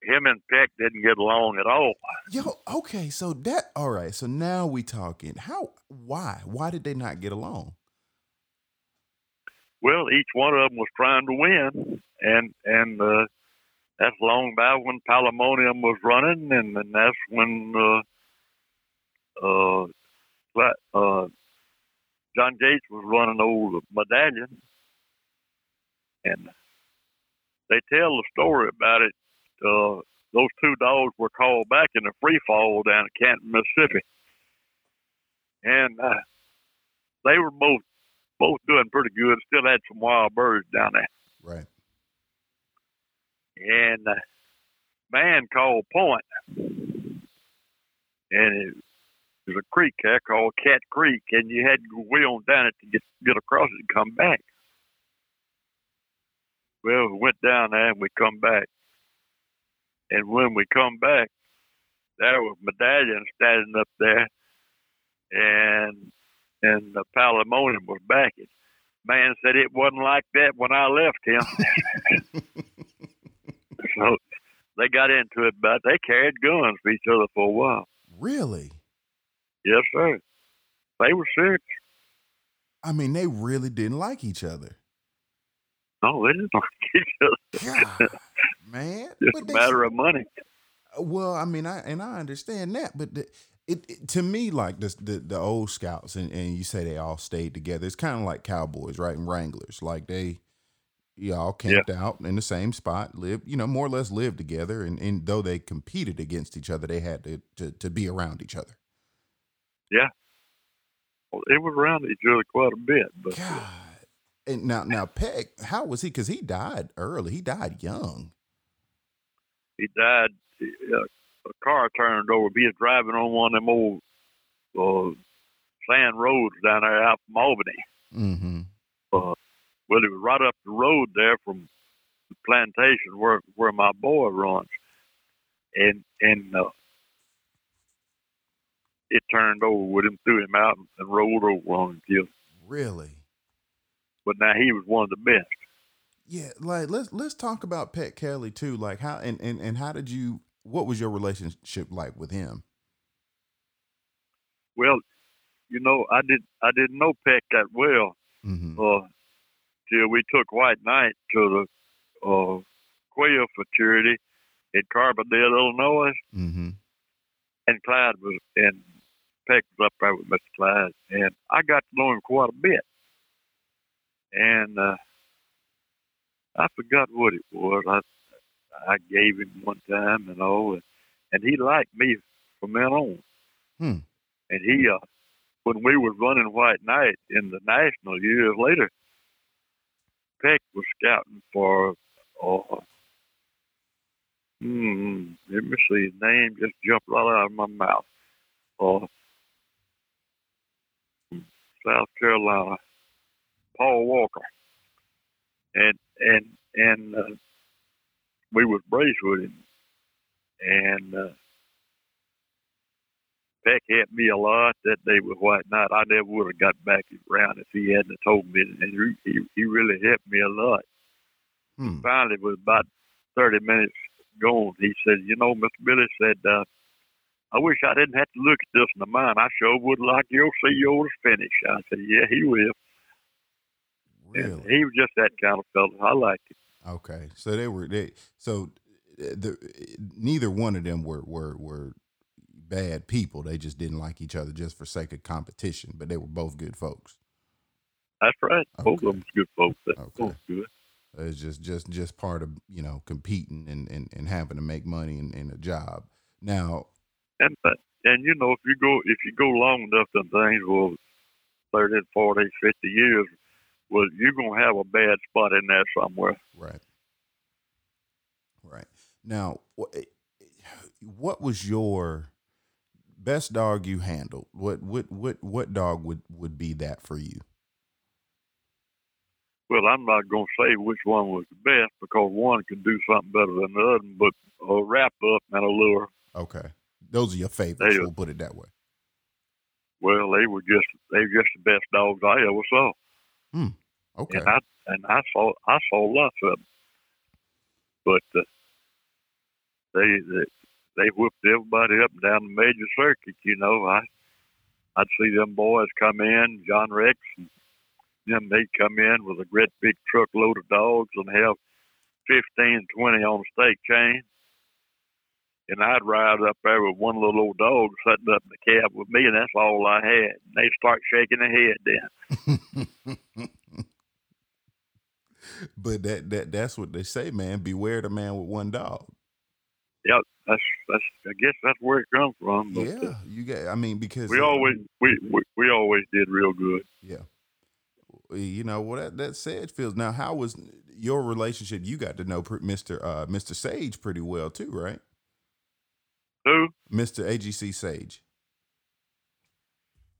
him and Peck didn't get along at all. Yo, okay, so that all right. So now we talking. How? Why? Why did they not get along? Well, each one of them was trying to win, and and uh, that's long back when Palomonium was running, and, and that's when uh, uh, uh, John Gates was running old medallion, and they tell the story about it. Uh, those two dogs were called back in a free fall down at Canton, Mississippi, and uh, they were both both doing pretty good. Still had some wild birds down there. Right. And uh, man called Point, and it was a creek there called Cat Creek, and you had to go way down it to get get across it and come back. Well, we went down there and we come back. And when we come back, there was medallion standing up there and and the Palomonium was backing. Man said it wasn't like that when I left him. so they got into it, but they carried guns for each other for a while. Really? Yes, sir. They were serious. I mean, they really didn't like each other. No, they didn't like each other. God, man, just a matter of money. Well, I mean, I and I understand that, but the, it, it, to me like this, the the old scouts and, and you say they all stayed together. It's kind of like cowboys, right? And wranglers, like they you all camped yeah. out in the same spot, lived, you know, more or less lived together. And, and though they competed against each other, they had to, to, to be around each other. Yeah. Well, it was around each other quite a bit. But, God. And now, now Peck, how was he? Because he died early. He died young. He died. Uh, a car turned over. He was driving on one of them old uh, sand roads down there out from Albany. Mm-hmm. Uh, well, it was right up the road there from the plantation where where my boy runs, and and uh, it turned over with him, threw him out, and rolled over on him, killed. Really? But now he was one of the best. Yeah, like let's let's talk about Peck Kelly too. Like how and, and and how did you? What was your relationship like with him? Well, you know, I did I didn't know Peck that well. Mm-hmm. Uh, till we took White Knight to the uh, quail futurity in Carbondale, Illinois. Mm-hmm. And Clyde was, and Peck was up there with Mr. Clyde. And I got to know him quite a bit. And uh, I forgot what it was. I I gave him one time and all, and, and he liked me from then on. Hmm. And he, uh, when we were running White Knight in the national years later, Peck was scouting for, uh, hmm, let me see, his name just jumped right out of my mouth. Uh, South Carolina, Paul Walker, and and and uh, we was braced with him, and uh, Peck helped me a lot that day with White Knight. I never would have got back around if he hadn't told me. And he, he really helped me a lot. Hmm. Finally, it was about 30 minutes gone. He said, You know, Mr. Billy said, uh, I wish I didn't have to look at this in the mine. I sure would like you'll see yours finish. I said, Yeah, he will. Really? And he was just that kind of fellow. I liked him. Okay, so they were they so the, neither one of them were were were bad people. They just didn't like each other just for sake of competition. But they were both good folks. That's right. Okay. Both of them good folks. That's okay. good. It's just just just part of you know competing and, and, and having to make money in, in a job. Now, and and you know if you go if you go long enough in things, will 30, 40, 50 years, well, you're gonna have a bad spot in there somewhere. Right. Right. Now, eh, what was your best dog you handled? What what what what dog would would be that for you? Well, I'm not going to say which one was the best because one can do something better than the other, but a Wrap Up and Allure. Okay. Those are your favorites, they, we'll put it that way. Well, they were just they were just the best dogs I ever saw. Hmm. Okay. And I and I saw I saw lots of them, but uh, they, they they whipped everybody up and down the major circuit. You know, I I'd see them boys come in, John Rex and then they'd come in with a great big truck load of dogs and have 15, 20 on stake chain. And I'd ride up there with one little old dog sitting up in the cab with me, and that's all I had. And they start shaking their head then. but that that that's what they say, man. Beware the man with one dog. Yeah, that's that's. I guess that's where it comes from. But, yeah, you get. I mean, because we always we, we we always did real good. Yeah, you know what well, that, that Sedgefield. Now, how was your relationship? You got to know Mister uh, Mister Sage pretty well too, right? Who? Mister AGC Sage.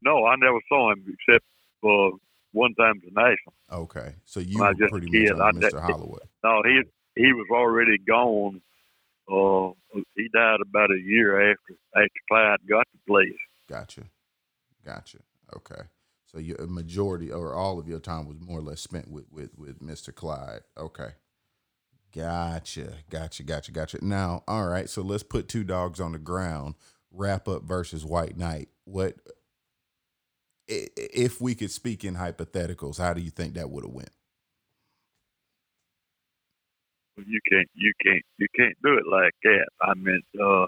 No, I never saw him except for one time national. Okay, so you were pretty much on Mr. Holloway. No, he he was already gone. Uh, he died about a year after after Clyde got the place. Gotcha, gotcha. Okay. So your majority or all of your time was more or less spent with with with Mr. Clyde. Okay. Gotcha. Gotcha. Gotcha. Gotcha. Now, all right. So let's put two dogs on the ground. Wrap Up versus White Knight. What if we could speak in hypotheticals? How do you think that would have went? You can't. You can't. You can't do it like that. I mean, uh,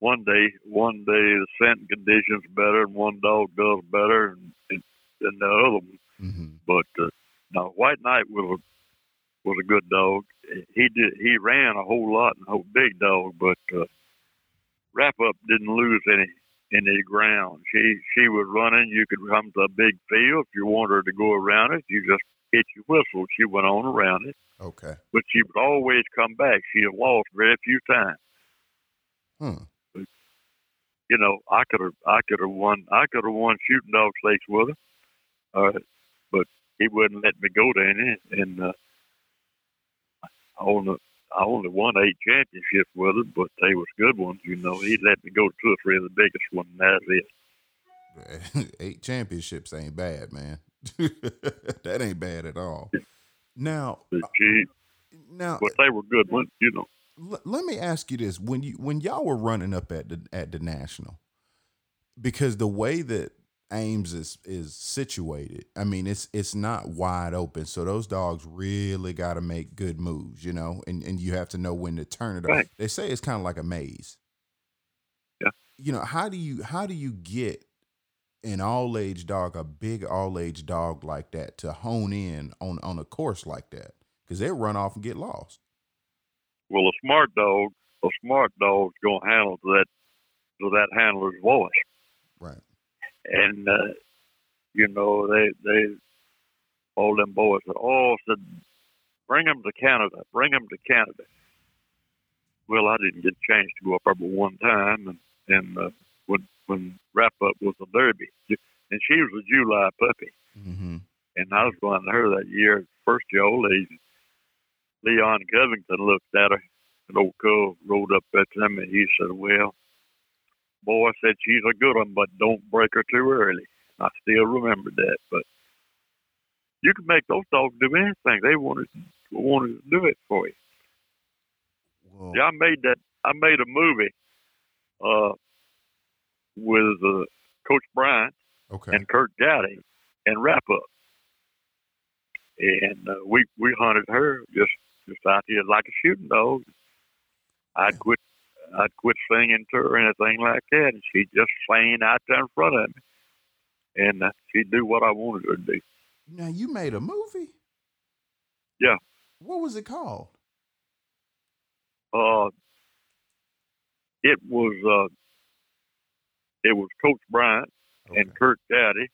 one day, one day the scent conditions better, and one dog does better than, than the other one. Mm-hmm. But uh, now, White Knight was a was a good dog. He did he ran a whole lot and a whole big dog, but uh, Wrap Up didn't lose any any ground. She she was running. You could come to a big field if you wanted her to go around it. You just your whistle. She went on around it. Okay. But she would always come back. She had lost very few times. Hmm you know, I could have, I could have won, I could have won shooting dog stakes with her, uh, but he wouldn't let me go to any. And uh, I only, I only won eight championships with him, but they was good ones. You know, he let me go to two or three of the biggest ones. And that's it. eight championships ain't bad, man. that ain't bad at all. Now, uh, now, but they were good ones, you know l- let me ask you this: when you when y'all were running up at the at the national, because the way that Ames is is situated, I mean, it's it's not wide open, so those dogs really got to make good moves, you know, and and you have to know when to turn it. Right. They say it's kind of like a maze. Yeah. You know how do you how do you get an all age dog, a big all age dog like that, to hone in on on a course like that? Because they run off and get lost. Well, a smart dog, a smart dog's gonna handle that to that handler's voice. Right. And uh, you know they they all them boys said, "Oh, said bring them to Canada, bring them to Canada." Well, I didn't get a chance to go up there but one time, and and uh, when Wrap Up was a Derby, and she was a July puppy, mm-hmm. and I was going to her that year, first year old age, Leon Covington looked at her. An old cub rolled up at him and he said, Well, boy, I said, she's a good one, but don't break her too early. I still remember that. But you can make those dogs do anything. They wanted wanted to do it for you. Whoa. Yeah, I made that. I made a movie uh, with uh, Coach Bryant okay. and Kurt Gowdy and Wrap Up, and uh, we we hunted her just just out here like a shooting dog. I'd quit. I'd quit singing to her or anything like that, and she'd just sang out there in front of me, and uh, she'd do what I wanted her to do. Now you made a movie. Yeah. What was it called? Uh, it was uh, it was Coach Bryant Okay. and Kurt Gowdy,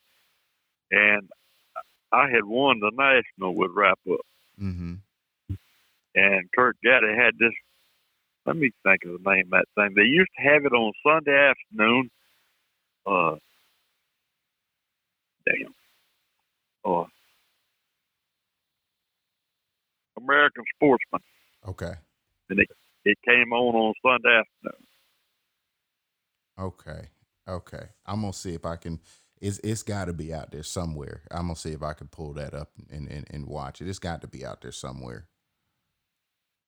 and I had won the national with Wrap Up, Mm-hmm. and Kurt Gowdy had this. Let me think of the name of that thing. They used to have it on Sunday afternoon. Uh, damn. Uh, American Sportsman. Okay. And it it came on on Sunday afternoon. Okay. Okay. I'm gonna see if I can. It's it's got to be out there somewhere. I'm gonna see if I can pull that up and, and, and watch it. It's got to be out there somewhere.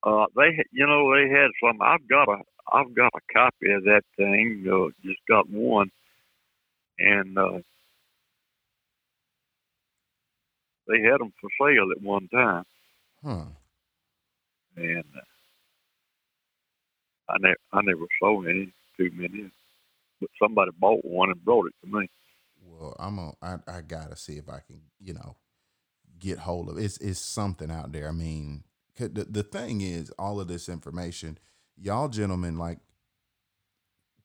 Uh, they, you know, they had some. I've got a, I've got a copy of that thing. Uh, just got one, and uh, they had them for sale at one time, Huh. and uh, I never, I never sold any too many, but somebody bought one and brought it to me. Well, I'm gonna. I, gotta see if I can. You know, get hold of it's. It's something out there. I mean, the the thing is, all of this information, y'all gentlemen, like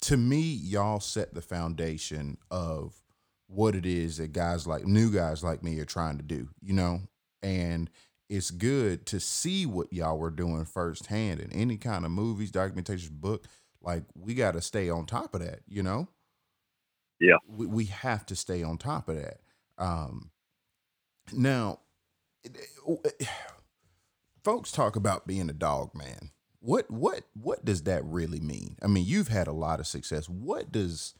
to me, y'all set the foundation of what it is that guys like new guys like me are trying to do, you know? And it's good to see what y'all were doing firsthand in any kind of movies, documentations, book. Like we got to stay on top of that, you know? Yeah. We, we have to stay on top of that. Um, now, folks talk about being a dog man. What what what does that really mean? I mean, you've had a lot of success. What does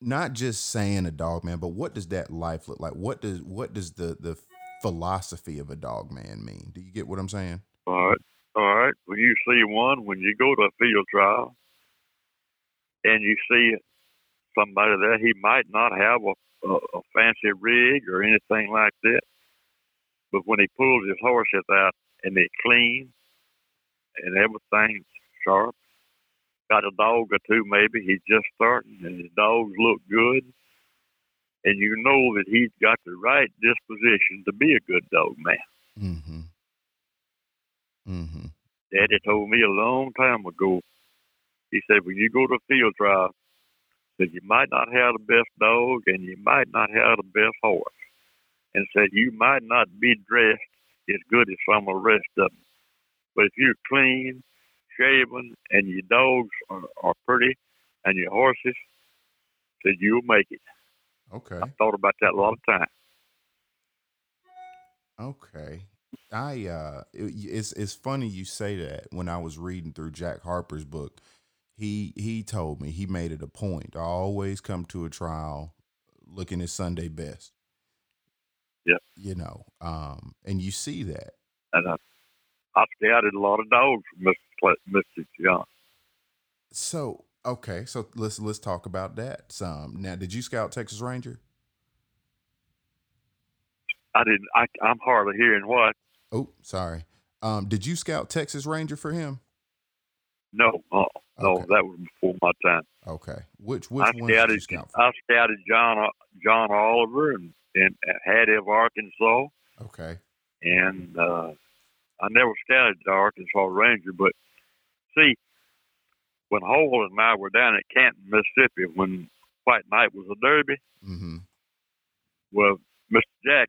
not just saying a dog man, but what does that life look like? What does what does the the philosophy of a dog man mean? Do you get what I'm saying? All right, all right. When you see one, when you go to a field trial, and you see somebody there, he might not have a, a, a fancy rig or anything like that, but when he pulls his horses out and they're clean and everything's sharp, got a dog or two maybe, he's just starting, and his dogs look good, and you know that he's got the right disposition to be a good dog man. Mm-hmm. Mm-hmm. Daddy told me a long time ago. He said, when you go to a field trial, that you might not have the best dog and you might not have the best horse, and said you might not be dressed as good as some of the rest of them, but if you're clean, shaven, and your dogs are, are pretty, and your horses, said you'll make it. Okay. I thought about that a lot of times. Okay. I uh it- it's it's funny you say that when I was reading through Jack Harper's book, he he told me he made it a point to always come to a trial looking his Sunday best. Yeah. You know, um and you see that. And I, I scouted a lot of dogs from Mr. Mr. John. So, okay, so let's let's talk about that some. Now, did you scout Texas Ranger? I didn't. I, I'm hard of hearing what. Oh, sorry. Um did you scout Texas Ranger for him? No, uh, no, Okay. that was before my time. Okay. Which which I one did you scouted. scout for? I scouted John uh, John Oliver and Hattie of Arkansas, Okay. and uh, I never scouted the Arkansas Ranger. But see, when Hole and I were down at Canton, Mississippi, when White Knight was a derby, Mm-hmm. well, Mr. Jack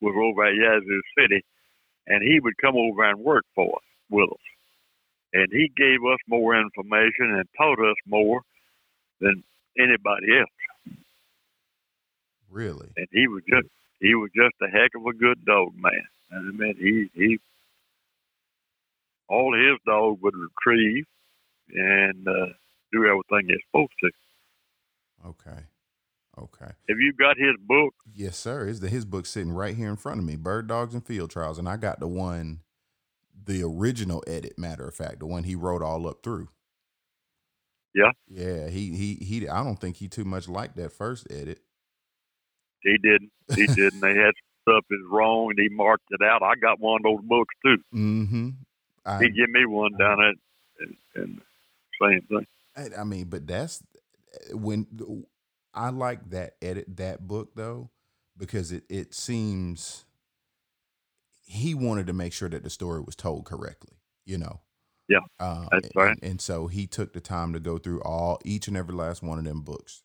was over at Yazoo City, and he would come over and work for us with us. And he gave us more information and taught us more than anybody else. Really? And he was just he was just a heck of a good dog man. And I mean he he all his dog would retrieve and uh, do everything they're supposed to. Okay. Okay. Have you got his book? Yes, sir. Is the his book sitting right here in front of me? Bird Dogs and Field Trials, and I got the one, the original edit. Matter of fact, the one he wrote all up through. Yeah. Yeah. He he he. I don't think he too much liked that first edit. He didn't. He didn't. They had stuff is wrong, and he marked it out. I got one of those books too. Mm-hmm. I, He give me one down at and, and same thing. I, I mean, but that's when I like that edit that book though because it it seems he wanted to make sure that the story was told correctly. You know. Yeah, uh, that's right. And, and, so he took the time to go through all each and every last one of them books.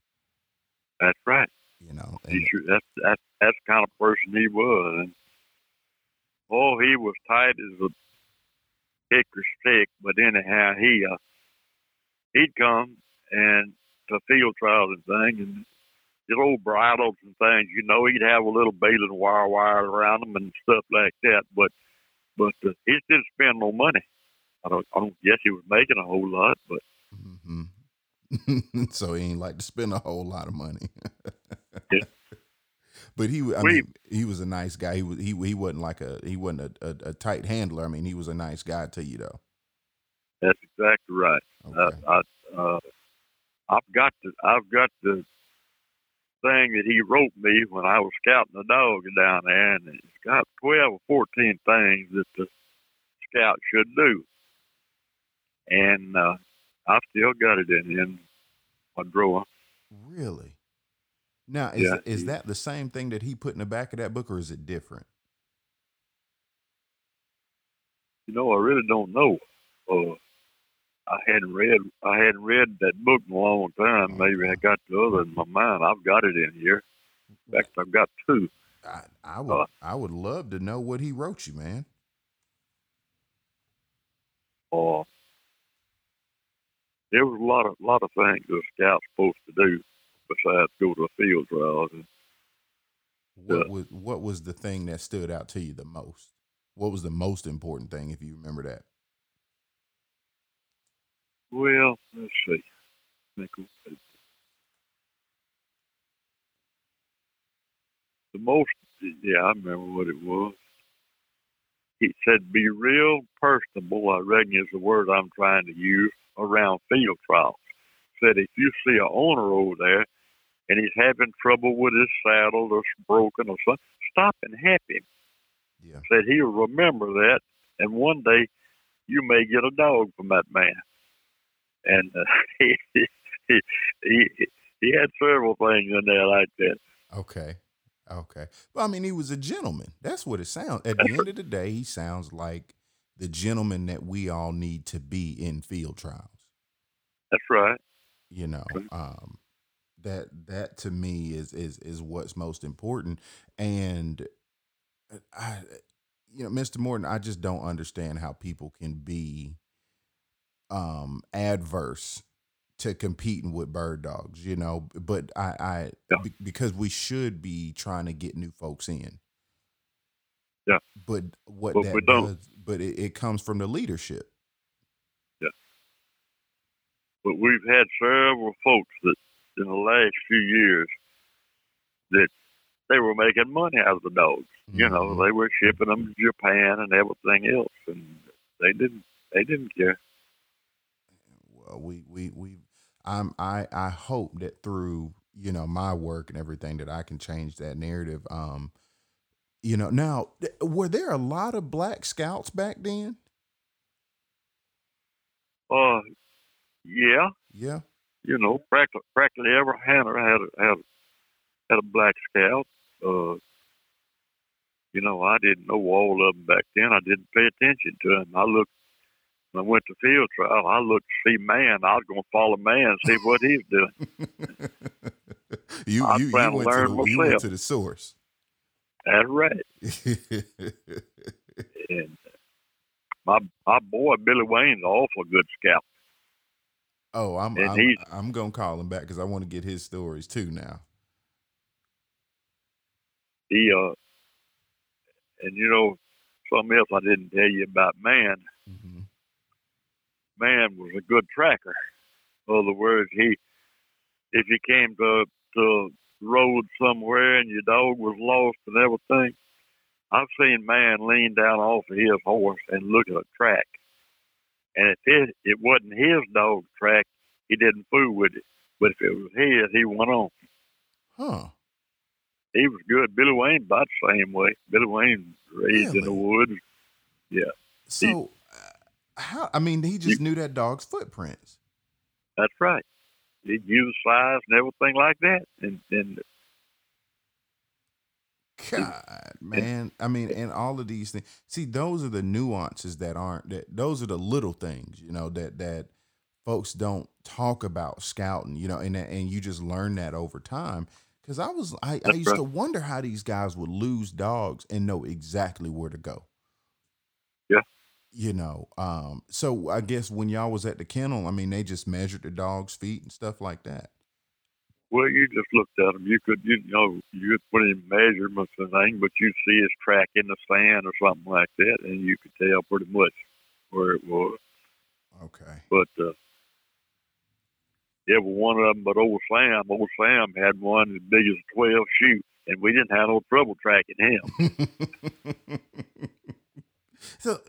That's right. You know, and, he, that's that's that's the kind of person he was. And, oh, he was tight as a hickory stick. But anyhow, he uh, he'd come and to field trials and things, and his old bridles and things. You know, he'd have a little baling wire wire around them and stuff like that. But but uh, he didn't spend no money. I don't I don't guess he was making a whole lot, but. Mm-hmm. so he ain't like to spend a whole lot of money. yeah. But he, I mean, he was a nice guy. He was he he wasn't like a he wasn't a, a, a tight handler. I mean, he was a nice guy to you though. That's exactly right. Okay. I, I uh, I've got the I've got the thing that he wrote me when I was scouting the dog down there, and it's got twelve or fourteen things that the scout should do, and uh, I still got it in in my drawer. Really? Now, is yeah, is that the same thing that he put in the back of that book, or is it different? You know, I really don't know. Uh, I hadn't read I hadn't read that book in a long time. Maybe I got the other in my mind. I've got it in here. In fact, I've got two. I, I would uh, I would love to know what he wrote you, man. Uh, there was a lot of lot of things the scout's supposed to do besides go to the field trials. And, what uh, was what was the thing that stood out to you the most? What was the most important thing, if you remember that? Well, let's see. The most, yeah, I remember what it was. He said, be real personable, I reckon is the word I'm trying to use, around field trials. Said, if you see a owner over there and he's having trouble with his saddle or broken or something, stop and help him. Yeah. Said he'll remember that, and one day you may get a dog from that man and uh, he, he he he had several things in there like that. Okay. Okay. Well, I mean, he was a gentleman. That's what it sounds. At the end of the day, he sounds like the gentleman that we all need to be in field trials. That's right. You know, um, that that to me is is is what's most important. And uh, I, you know, Mr. Morton, I just don't understand how people can be um adverse to competing with bird dogs, you know. But I, I yeah. b- because we should be trying to get new folks in. Yeah. But what but that does, but it, it, comes from the leadership. Yeah. But we've had several folks that in the last few years that they were making money out of the dogs. Mm-hmm. You know, mm-hmm. they were shipping them to Japan and everything else, and they didn't they didn't care we we we I'm I I hope that through you know my work and everything that I can change that narrative. Um, you know, now were there a lot of black scouts back then? Uh, yeah, yeah. You know, practically, practically every hunter had a, had a, had a black scout. Uh, you know, I didn't know all of them back then. I didn't pay attention to them. I looked I went to field trial, I looked to see man. I was going to follow man and see what he's doing. you I you, you, went to the, you went to the source. That's right. and my my boy Billy Wayne's awful good scout. Oh, I'm and I'm, I'm gonna call him back because I want to get his stories too now. He uh, and you know something else I didn't tell you about man. Mm-hmm man was a good tracker. In other words, he if you came to to road somewhere and your dog was lost and everything, I've seen man lean down off of his horse and look at a track. And if it it wasn't his dog track, he didn't fool with it. But if it was his, he went on. Huh. He was good. Billy Wayne about the same way. Billy Wayne raised really? in the woods. Yeah. So How? I mean, he just you, knew that dog's footprints. That's right. He knew the size and everything like that, and and. God, man. I mean, and all of these things. See, those are the nuances that aren't that. Those are the little things, you know, that that folks don't talk about scouting, you know, and and you just learn that over time. Because I was, I, I used right. to wonder how these guys would lose dogs and know exactly where to go. Yeah. You know, um, so I guess when y'all was at the kennel, I mean, they just measured the dog's feet and stuff like that. Well, you just looked at him. You could, you know, you could put in measurements and things, but you'd see his track in the sand or something like that, and you could tell pretty much where it was. Okay. But uh, every one of them but old Sam. Old Sam had one as big as a 12 shoot, and we didn't have no trouble tracking him. so,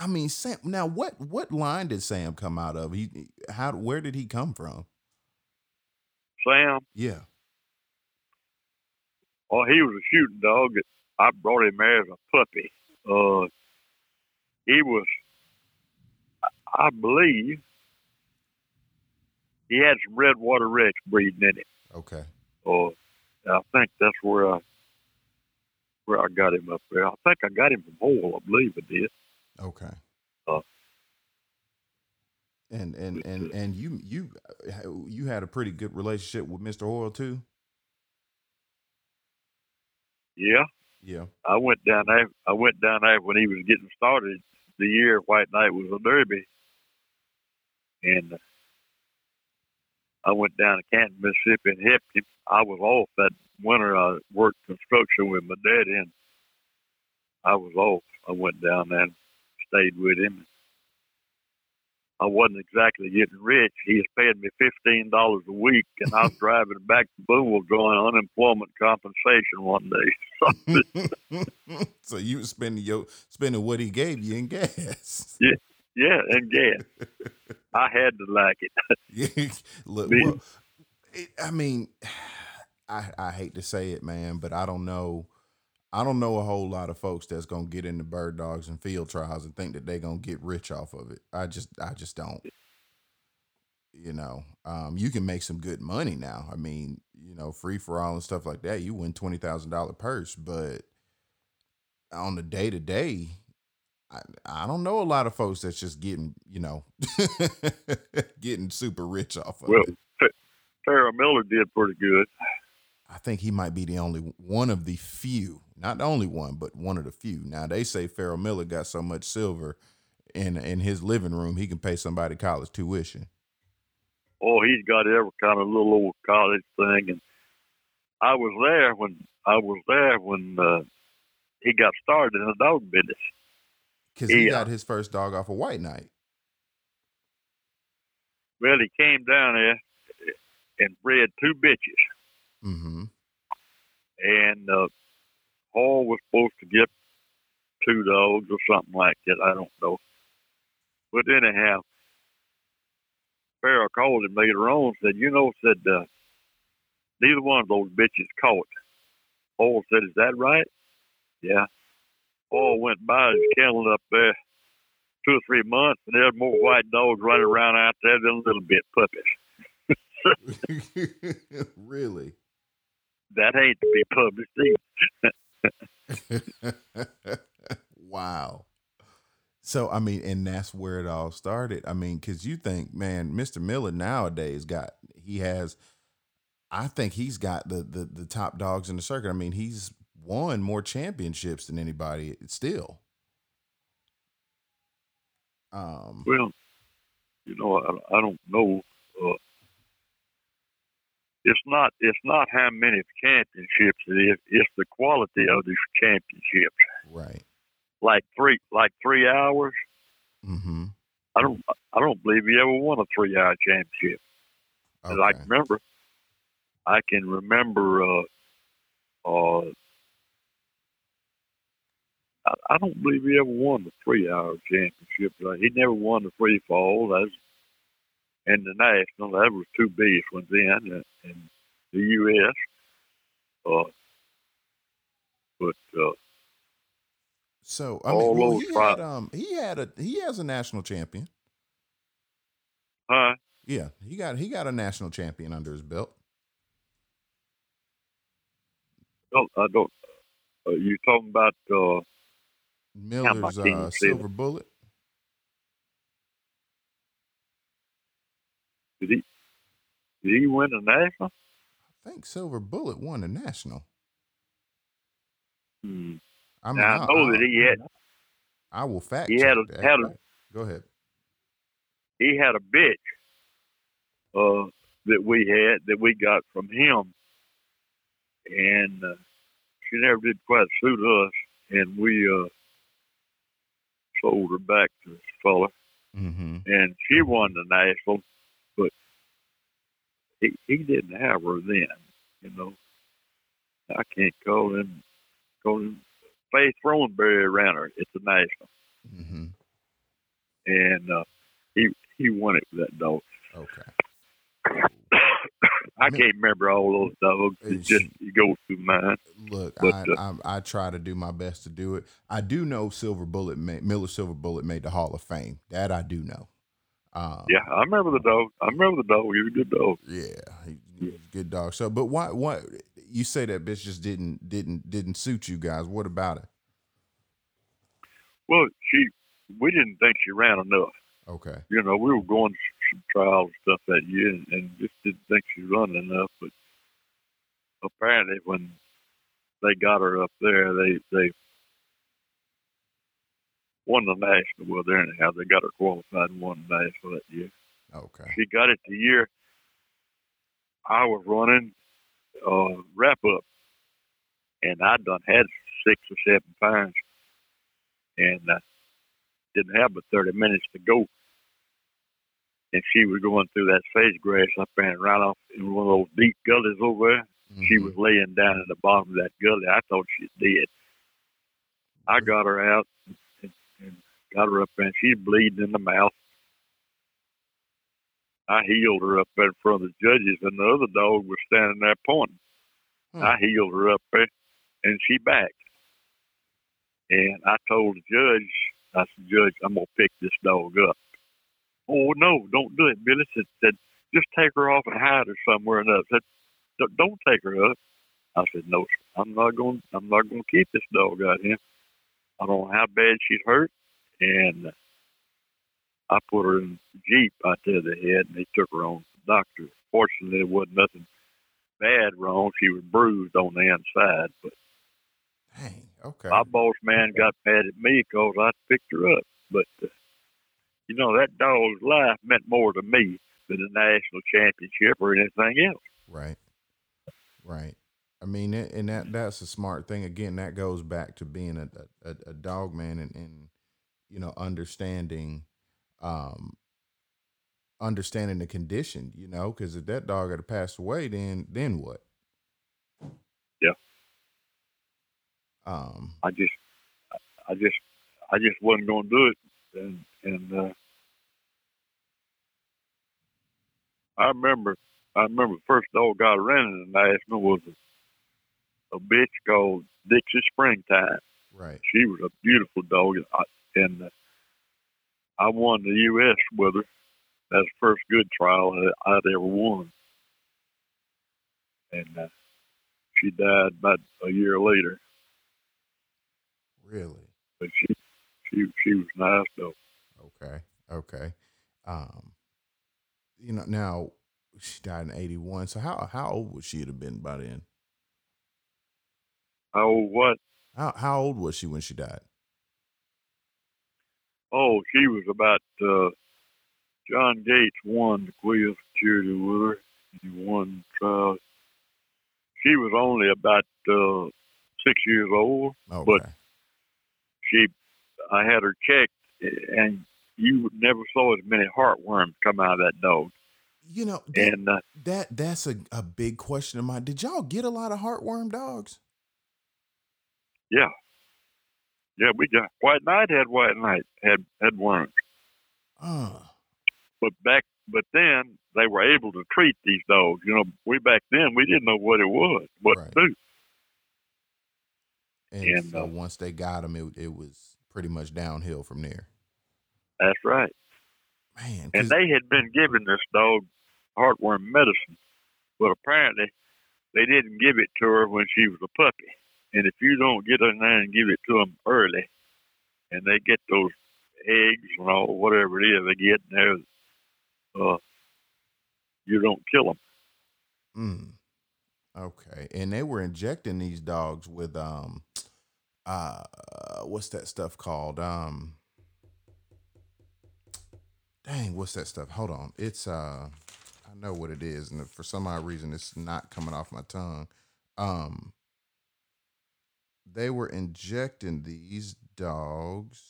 I mean, Sam. Now, what what line did Sam come out of? He how where did he come from? Sam. Yeah. Well, he was a shooting dog. I brought him as a puppy. Uh, he was, I believe, he had some Redwater Rex breeding in it. Okay. Oh, I think that's where I where I got him up there. I think I got him from Hoyle. I believe I did. Okay. Uh, and and and uh, and you you uh, you had a pretty good relationship with Mr. Hoyle too. Yeah. Yeah. I went down there. I went down there when he was getting started. The year White Knight was a Derby, and uh, I went down to Canton, Mississippi, and helped him. I was off that winter. I worked construction with my dad, and I was off. I went down there and stayed with him. I wasn't exactly getting rich. He was paying me fifteen dollars a week, and I was driving back to Boonville going unemployment compensation one day. so you were spending your spending what he gave you in gas. Yeah, yeah, and gas. I had to like it. Look, well, it, I mean, I I hate to say it, man, but I don't know. I don't know a whole lot of folks that's gonna get into bird dogs and field trials and think that they're gonna get rich off of it. I just I just don't. You know, um, you can make some good money now. I mean, you know, free for all and stuff like that. You win twenty thousand dollar purse, but on the day to day, I, I don't know a lot of folks that's just getting, you know, getting super rich off of well, it. Ferrel Miller did pretty good. I think he might be the only one of the few, not the only one, but one of the few. Now they say Ferrel Miller got so much silver in in his living room he can pay somebody college tuition. Oh, he's got every kind of little old college thing, and I was there when I was there when uh, he got started in the dog business because he, he got his first dog off a of White Knight. Well, he came down there and bred two bitches. Mm-hmm. And uh, Hoyle was supposed to get two dogs or something like that. I don't know. But anyhow, Ferrel called him later on and said, You know, said, uh, neither one of those bitches caught. Hoyle said, Is that right? Yeah all went by his kennel up there two or three months, and there's more white dogs running around out there than a little bit puppies. really? That ain't to be published wow. So I mean, and that's where it all started. I mean, because you think, man, Mr. Miller nowadays got he has, I think he's got the the the top dogs in the circuit. I mean, he's won more championships than anybody still. Um, well, you know, I, I don't know. It's not it's not how many championships it is. It's the quality of these championships. Right. Like three like three hours. Mm-hmm. I don't I don't believe he ever won a three hour championship. Okay. I can remember. I can remember uh, uh, I, I don't believe he ever won the three hour championship. He never won the free fall. That's and the national. That was two biggest ones in in the U.S. Uh, but uh, So I mean, well, he had um he had a he has a national champion. Huh? Yeah, he got he got a national champion under his belt. No, I don't. Uh, you talking about? Uh, Miller's uh, silver bullet. Did he? Did he win a national? I think Silver Bullet won a national. Hmm. I mean, I know that he had I will fact he check had a- that. had a- Go ahead. he had a bitch uh, that we had that we got from him, and uh, she never did quite suit us, and we uh, sold her back to this fella, Mm-hmm. and she won the national, he he didn't have her then, you know. I can't call him call him Faith Thornberry around her It's a national, Mm-hmm. and uh, he he won it with that dog. Okay. I Man. can't remember all those dogs. It just it goes through mine. Look, But, I, uh, I I try to do my best to do it. I do know Silver Bullet made, Miller Silver Bullet made the Hall of Fame. That I do know. Um, Yeah, I remember the dog. I remember the dog. He was a good dog. Yeah, he, a good dog. So, but why? Why you say that bitch just didn't didn't didn't suit you guys? What about it? Well, she we didn't think she ran enough. Okay. You know, we were going to some trials and stuff that year, and, and just didn't think she running enough. But apparently, when they got her up there, they they won the national. Well, there anyhow, they got her qualified and won the national that year. Okay. She got it the year I was running uh, wrap up, and I done had six or seven pounds, and uh, didn't have but thirty minutes to go. And she was going through that sage grass up there and right off in one of those deep gullies over there. She Mhm. was laying down at the bottom of that gully. I thought she was dead. I got her out got her up and she's bleeding in the mouth. I healed her up there in front of the judges, and the other dog was standing there pointing. Hmm. I healed her up there, and she back. And I told the judge, I said, Judge, I'm gonna pick this dog up. Oh no, don't do it, Billy. Said, said just take her off and hide her somewhere else. Said, "Don't- don't take her up. I said, no. I'm not going. I'm not going to keep this dog out here. I don't know how bad she's hurt, and I put her in the jeep out there the head and they took her on to the doctor. Fortunately, there wasn't nothing bad wrong. She was bruised on the inside, but Dang. Okay. my boss man got mad at me because I picked her up. But uh, you know that dog's life meant more to me than the national championship or anything else. Right. Right. I mean, and that that's a smart thing. Again, that goes back to being a a, a dog man and, and you know understanding, um, understanding the condition. You know, because if that dog had passed away, then then what? Yeah. Um. I just, I just, I just wasn't going to do it, and and uh, I remember, I remember the first dog I ran in the national was a, a bitch called Dixie Springtime. Right. She was a beautiful dog, and I, and, I won the U.S. with her. That's the first good trial I'd ever won. And uh, she died about a year later. Really. But she, she, she was nice though. Okay. Okay. Um. You know, now she died in eighty one. So how how old would she have been by then? Oh, what? How how old was she when she died? Oh, she was about. uh John Gates won the quiz charity with her. He won. She was only about uh, six years old. Okay. But she I had her checked and you never saw as many heartworms come out of that dog. you know that, And uh, that that's a, a big question of mine. Did y'all get a lot of heartworm dogs? yeah. Yeah, we got White Knight had White Knight had had worms. Uh, But back but then they were able to treat these dogs. You know, way back then we didn't know what it was, what Right. to do. And, And, so uh, once they got him, it it was pretty much downhill from there. That's right. Man, and they had been giving this dog heartworm medicine, but apparently they didn't give it to her when she was a puppy. And if you don't get in there and give it to them early, and they get those eggs and all whatever it is they get in there, uh, you don't kill them. Mm. Okay. And they were injecting these dogs with um uh what's that stuff called? Um Dang, what's that stuff? Hold on. It's uh I know what it is and for some odd reason it's not coming off my tongue. Um they were injecting these dogs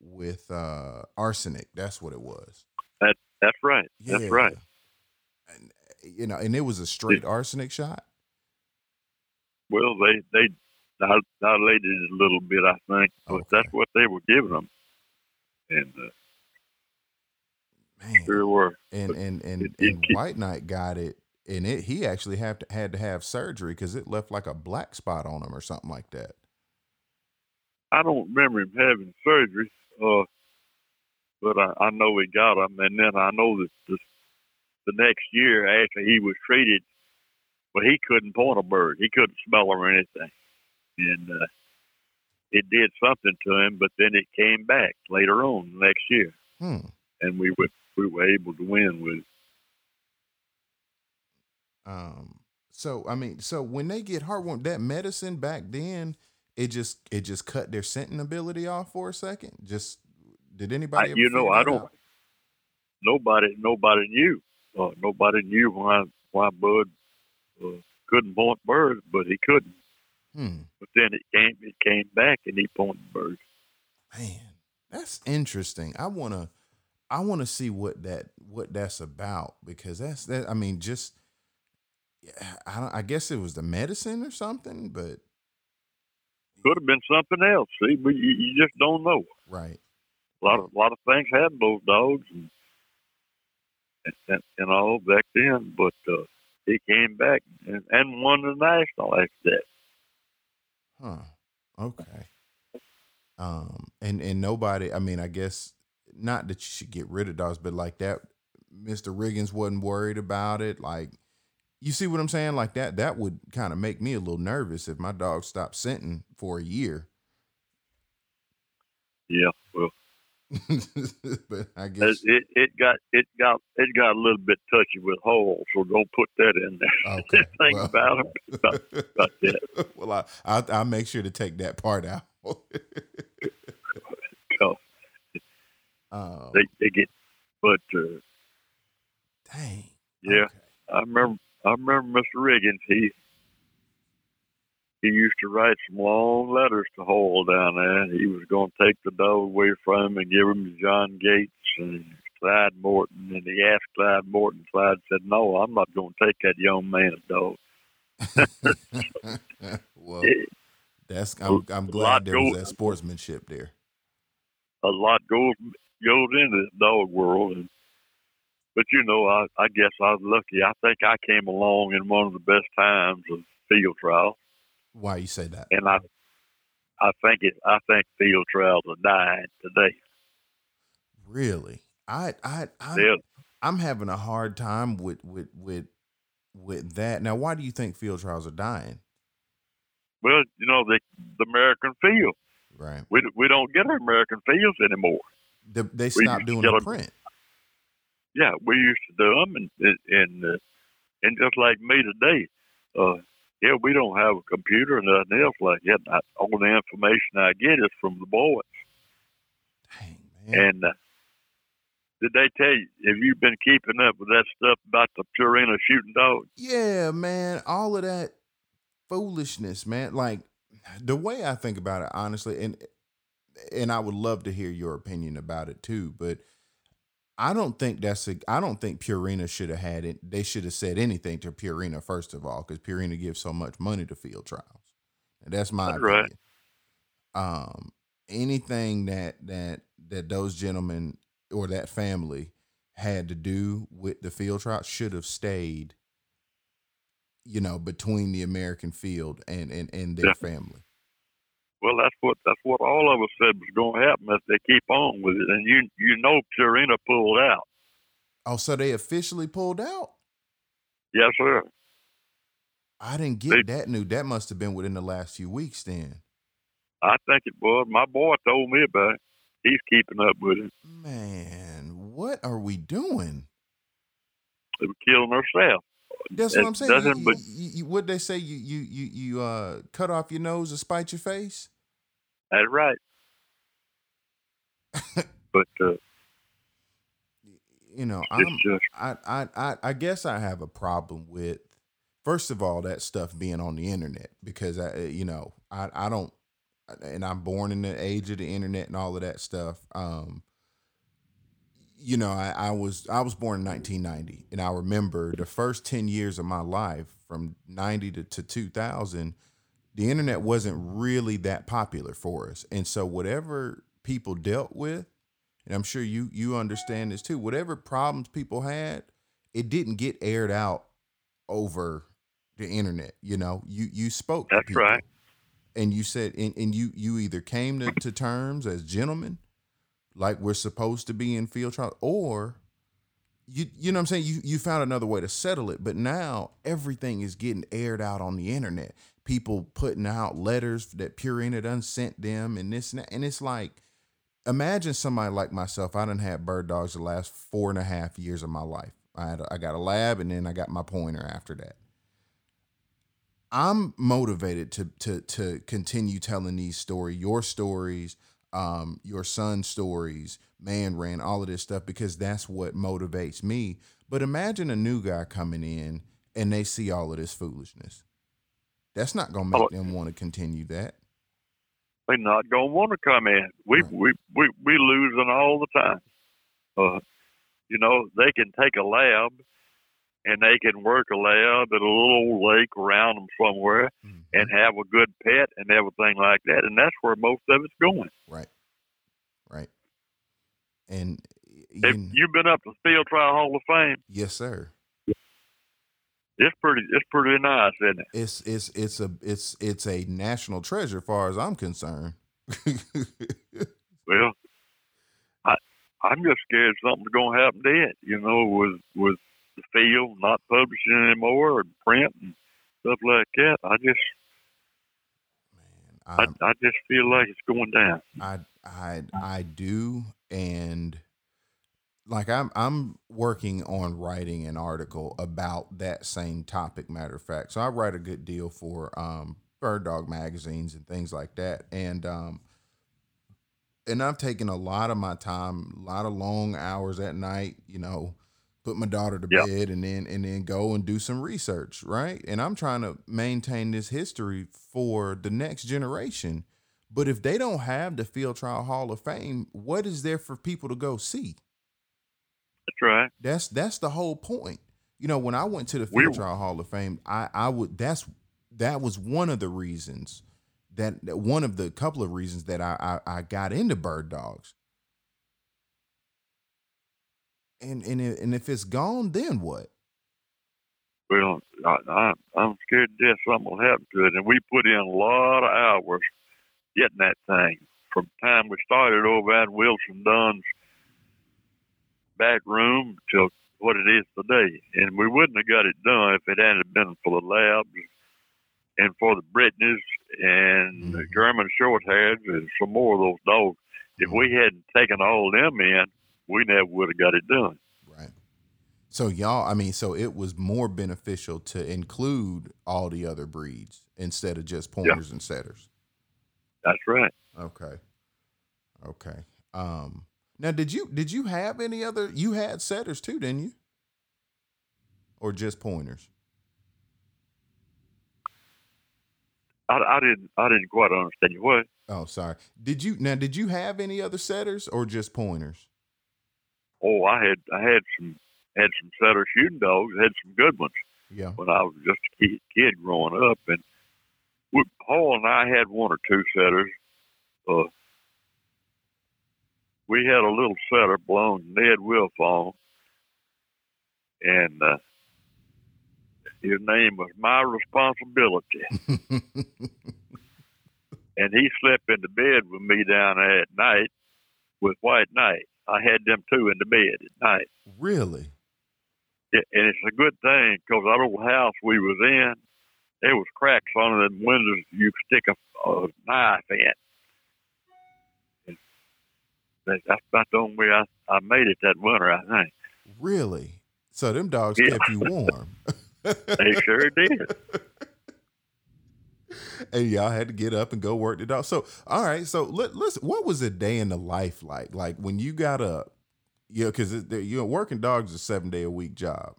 with uh arsenic. That's what it was. That's right. That's right. And, you know, and it was a straight arsenic shot. Well, they they dil- dilated it a little bit, I think, but Okay. that's what they were giving them, and uh, Man. sure were. and and and, it- it and White Knight got it, and it he actually have to, had to have surgery because it left like a black spot on him or something like that. I don't remember him having surgery, uh, but I, I know he got him. and then I know that the, the next year after he was treated, but he couldn't point a bird, he couldn't smell or anything, and uh, it did something to him. But then it came back later on next year, Hmm. and we were we were able to win with it. Um. So I mean, so when they get heartworm, that medicine back then, it just it just cut their scenting ability off for a second. Just did anybody? I, ever you know, I don't. out? Nobody, nobody knew. Uh, nobody knew why why Bud uh, couldn't point birds, but he couldn't. Hmm. But then it came, it came back, and he pointed birds. Man, that's interesting. I wanna, I wanna see what that what that's about because that's that. I mean, just I don't. I guess it was the medicine or something, but Could have been something else. See, but you, you just don't know. right. A lot of a lot of things to those dogs, and and, and all back then. But uh, he came back and, and won the national after that. Huh. Okay. Um. And and nobody. I mean, I guess not that you should get rid of dogs, but like that, Mister Riggins wasn't worried about it. Like, you see what I'm saying? Like that. That would kind of make me a little nervous if my dog stopped scenting for a year. Yeah, well, but I guess it it got it got it got a little bit touchy with holes, so don't put that in there. okay. Think well- about it. About, about that. well, I, I'll, I'll make sure to take that part out. So um, they they get, but uh, dang. yeah, Okay. I remember I remember Mr. Riggins. He he used to write some long letters to Hoyle down there. He was going to take the dog away from him and give him to John Gates and Clyde Morton. And he asked Clyde Morton. Clyde said, "No, I'm not going to take that young man's dog." well, It- that's I'm, I'm glad there was that sportsmanship there. a lot goes goes into this dog world, and but you know, I I guess I was lucky. I think I came along in one of the best times of field trials, Why you say that? and I I think it I think field trials are dying today. Really? I I I'm, They're I'm having a hard time with with with with that. Now, why do you think field trials are dying? well, you know, the the American field. Right. We we don't get our American fields anymore. The, they stopped doing the print. Yeah, we used to do them, and and uh, and just like me today, uh, yeah, we don't have a computer and nothing else like that. I, all the information I get is from the boys. Dang man. And uh, did they tell you? Have you've been keeping up with that stuff about the Purina shooting dogs? Yeah, man, all of that foolishness, man. Like the way I think about it, honestly, and and I would love to hear your opinion about it too, but I don't think that's a. I don't think Purina should have had it. They should have said anything to Purina first of all, because Purina gives so much money to field trials. And that's my right. opinion. Um, anything that that that those gentlemen or that family had to do with the field trial should have stayed you know, between the American field and and, and their Yeah. family. Well, that's what that's what all of us said was going to happen if they keep on with it, and you you know Purina pulled out. Oh, so they officially pulled out? Yes, sir. I didn't get they, that news. That must have been within the last few weeks then. I think it was. My boy told me about it. He's keeping up with it. Man, what are we doing? We're killing ourselves. That's what I'm saying. You, but, you, you, what they say? You you you you uh cut off your nose to spite your face. That's right. but uh, you know, I'm, just, I, I I I guess I have a problem with first of all that stuff being on the internet because I you know I I don't and I'm born in the age of the internet and all of that stuff. Um, you know, I, I, was I was born in 1990, and I remember the first 10 years of my life, from 90 to, to 2000, the internet wasn't really that popular for us, and so whatever people dealt with, and I'm sure you you understand this too. Whatever problems people had, it didn't get aired out over the internet. You know, you you spoke. That's right. And you said, and, and you you either came to, to terms as gentlemen like we're supposed to be in field trial, or you you know what I'm saying? You you found another way to settle it, but now everything is getting aired out on the internet. People putting out letters that Purina done sent them and this and that. And it's like, imagine somebody like myself. I didn't have bird dogs the last four and a half years of my life. I had a, I got a lab and then I got my pointer after that. I'm motivated to to to continue telling these stories, your stories, um, your son stories, Man Rand, all of this stuff because that's what motivates me. But imagine a new guy coming in and they see all of this foolishness. That's not gonna make oh, them want to continue that. They're not gonna want to come in. We right. we we we losing all the time. Uh, you know, they can take a lab and they can work a lab at a little lake around them somewhere mm-hmm. and have a good pet and everything like that. And that's where most of it's going. Right. Right. And you you've been up to Field Trial Hall of Fame. Yes, sir. It's pretty. It's pretty nice, isn't it? It's it's it's a it's it's a national treasure, as far as I'm concerned. well, I I'm just scared something's gonna happen to it. You know, with with the field, not publishing anymore, and print and stuff like that. I just, Man, I, I just feel like it's going down. I, I, I do, and like I'm, I'm working on writing an article about that same topic. Matter of fact, so I write a good deal for um, bird dog magazines and things like that, and um, and I've taken a lot of my time, a lot of long hours at night, you know, put my daughter to yep. bed and then and then go and do some research, right? And I'm trying to maintain this history for the next generation. But if they don't have the Field Trial Hall of Fame, what is there for people to go see? That's right. That's that's the whole point. You know, when I went to the Field we, Trial Hall of Fame, I I would that's that was one of the reasons that, that one of the couple of reasons that I, I I got into bird dogs and and and if it's gone, then what? Well, I, I, I'm scared to death something will happen to it, and we put in a lot of hours getting that thing from the time we started over at Wilson Dunn's back room till what it is today. And we wouldn't have got it done if it hadn't been for the labs and for the Brittany's and mm-hmm. the German short hairs and some more of those dogs. If we hadn't taken all them in, we never would have got it done. Right. So y'all, I mean, so it was more beneficial to include all the other breeds instead of just pointers yeah. and setters. That's right. Okay. Okay. Um now did you did you have any other you had setters too, didn't you? Or just pointers? I, I didn't I didn't quite understand you what. Oh, sorry. Did you now did you have any other setters or just pointers? Oh, I had I had some had some setter shooting dogs, had some good ones. Yeah. When I was just a kid, kid growing up, and we, Paul and I had one or two setters. Uh, we had a little setter to Ned Wilfong, and uh, his name was My Responsibility. and he slept in the bed with me down there at night with White Knight. I had them two in the bed at night. Really? Yeah, and it's a good thing because that old house we was in, there was cracks on the windows you could stick a, a knife in. And that's about the only way I, I made it that winter, I think. Really? So them dogs Yeah. kept you warm. They sure did. and y'all had to get up and go work the dog. So, all right. So, let, listen, what was a day in the life like? Like when you got up, you know, because you know, working dogs is a seven day a week job,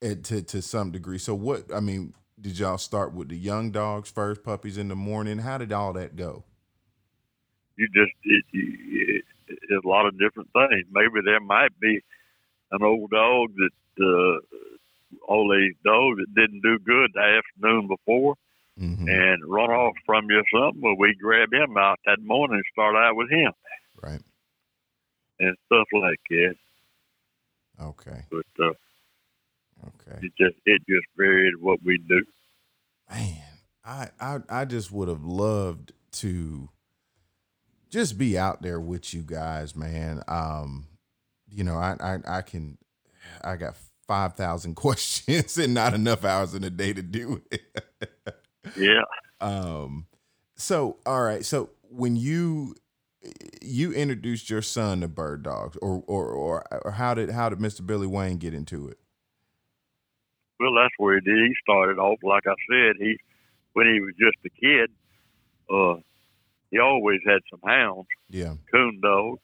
and to to some degree. So, what I mean, did y'all start with the young dogs first, puppies in the morning? How did all that go? You just it, it, it, a lot of different things. Maybe there might be an old dog that uh, all these dogs that didn't do good the afternoon before Mhm. and run off from you or something. Well, we grab him out that morning and start out with him Right. and stuff like that. Okay. But uh, Okay. it just it just varied what we do. man I, I i just would have loved to just be out there with you guys man um you know i i, I can i got 5000 questions and not enough hours in a day to do it Yeah. um so all right so when you you introduced your son to bird dogs or or or, or how did how did mr billy wayne get into it Well, that's where he did. He started off, like I said, he when he was just a kid, uh, he always had some hounds, yeah coon dogs,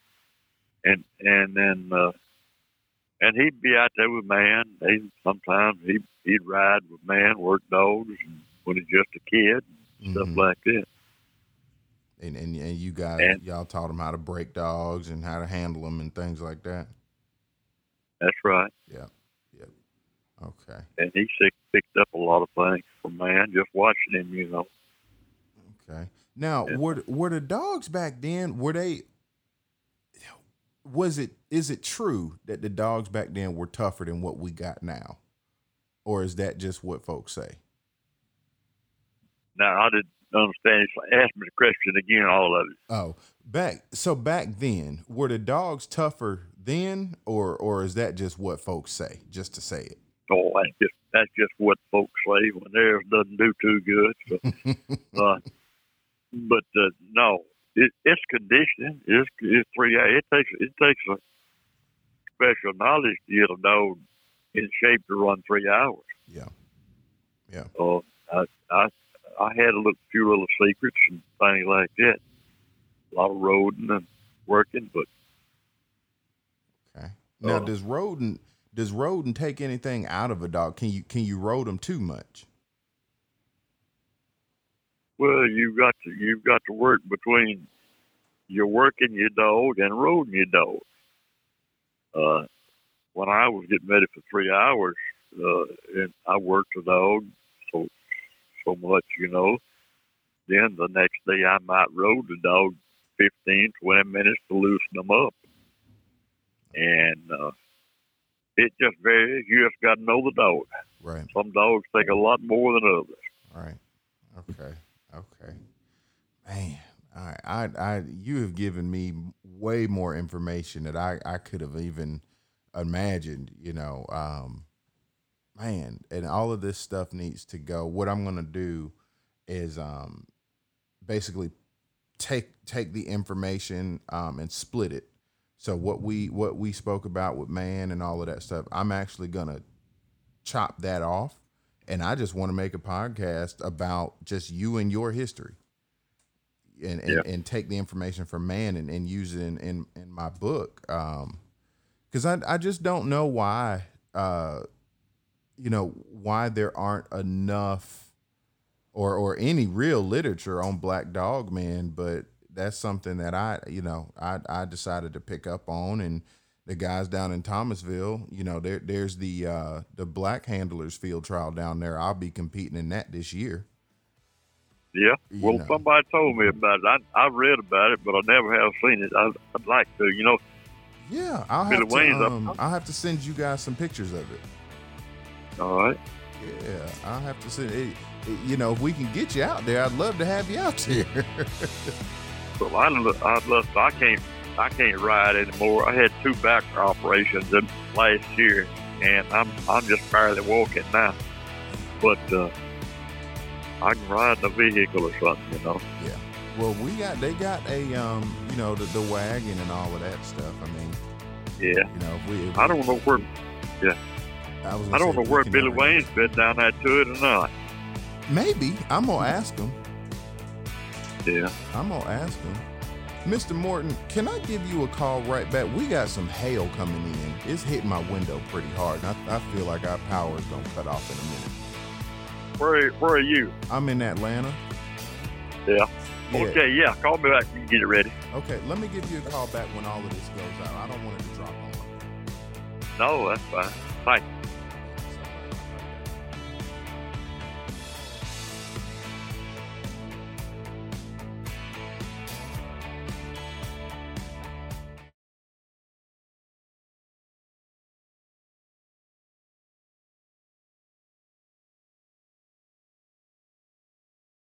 and and then uh, and he'd be out there with man. He sometimes he he'd ride with man, work dogs, and when he's just a kid, and stuff Mhm. like that. and, and and you guys And- y'all taught him how to break dogs and how to handle them and things like that That's right. Yeah. Yep. Okay And he picked up a lot of things from man just watching him. You know, Okay. Now, Yeah. were were the dogs back then? Were they? Was it? Is it true that the dogs back then were tougher than what we got now, or is that just what folks say? now I didn't understand. Ask me the question again, all of it. Oh, back so back then, were the dogs tougher then, or or is that just what folks say, just to say it? Oh, that's just that's just what folks say when theirs doesn't do too good. So, uh, but uh, no, it, it's conditioning. It's, it's three. It takes it takes a special knowledge to get a dog in shape to run three hours. Yeah. Yeah. Uh, I I I had a little, few little secrets and things like that. A lot of roading and working, but Okay. Now, Uh, does roading does roading take anything out of a dog? Can you can you road them too much? Well, you've got to you've got to work between you're working your dog and roading your dog. Uh, when I was getting ready for three hours, uh, and I worked the dog so so much, you know. Then the next day I might road the dog 15, 20 minutes to loosen them up, and uh, it just varies. You just got to know the dog. Right. Some dogs take a lot more than others. Right. Okay. Okay. Man, right. I, I, you have given me way more information that I, I could have even imagined. You know, um, man, and all of this stuff needs to go. What I'm gonna do is, um, basically take take the information um, and split it. So what we what we spoke about with man and all of that stuff, I'm actually gonna chop that off and I just want to make a podcast about just you and your history, and and, Yeah. and take the information from man and, and use it in in, in my book. Um, because I I just don't know why, uh, you know, why there aren't enough, or or any real literature on Black Dog Man, but that's something that I you know I I decided to pick up on and the guys down in Thomasville, you know, there there's the uh, the black handlers field trial down there. I'll be competing in that this year. Yeah. You Well, know. somebody told me about it. I I read about it, but I never have seen it. I, I'd like to. You know, Yeah, I'll Billy have to Wayne's um, I'll have to send you guys some pictures of it. all right. Yeah, I'll have to send it. you know, if we can get you out there, I'd love to have you out there. well, I, I love. I can't. I can't ride anymore. I had two back operations in last year, and I'm I'm just barely walking now. But uh, I can ride in a vehicle or something, you know. Yeah. Well, we got they got a um, you know, the, the wagon and all of that stuff. I mean, yeah. You know, if we, if I don't know where. Yeah. I, was I don't know where Billy Wayne's been down there to it or not. Maybe I'm gonna ask him. Yeah. I'm gonna ask him. Mr. Morton, can I give you a call right back? We got some hail coming in. It's hitting my window pretty hard, and I, I feel like our power is gonna cut off in a minute. Where Where are you? I'm in Atlanta. Yeah. yeah. Okay, yeah. Call me back. You can get it ready. Okay, let me give you a call back when all of this goes out. I don't want it to drop on. No, that's fine. You.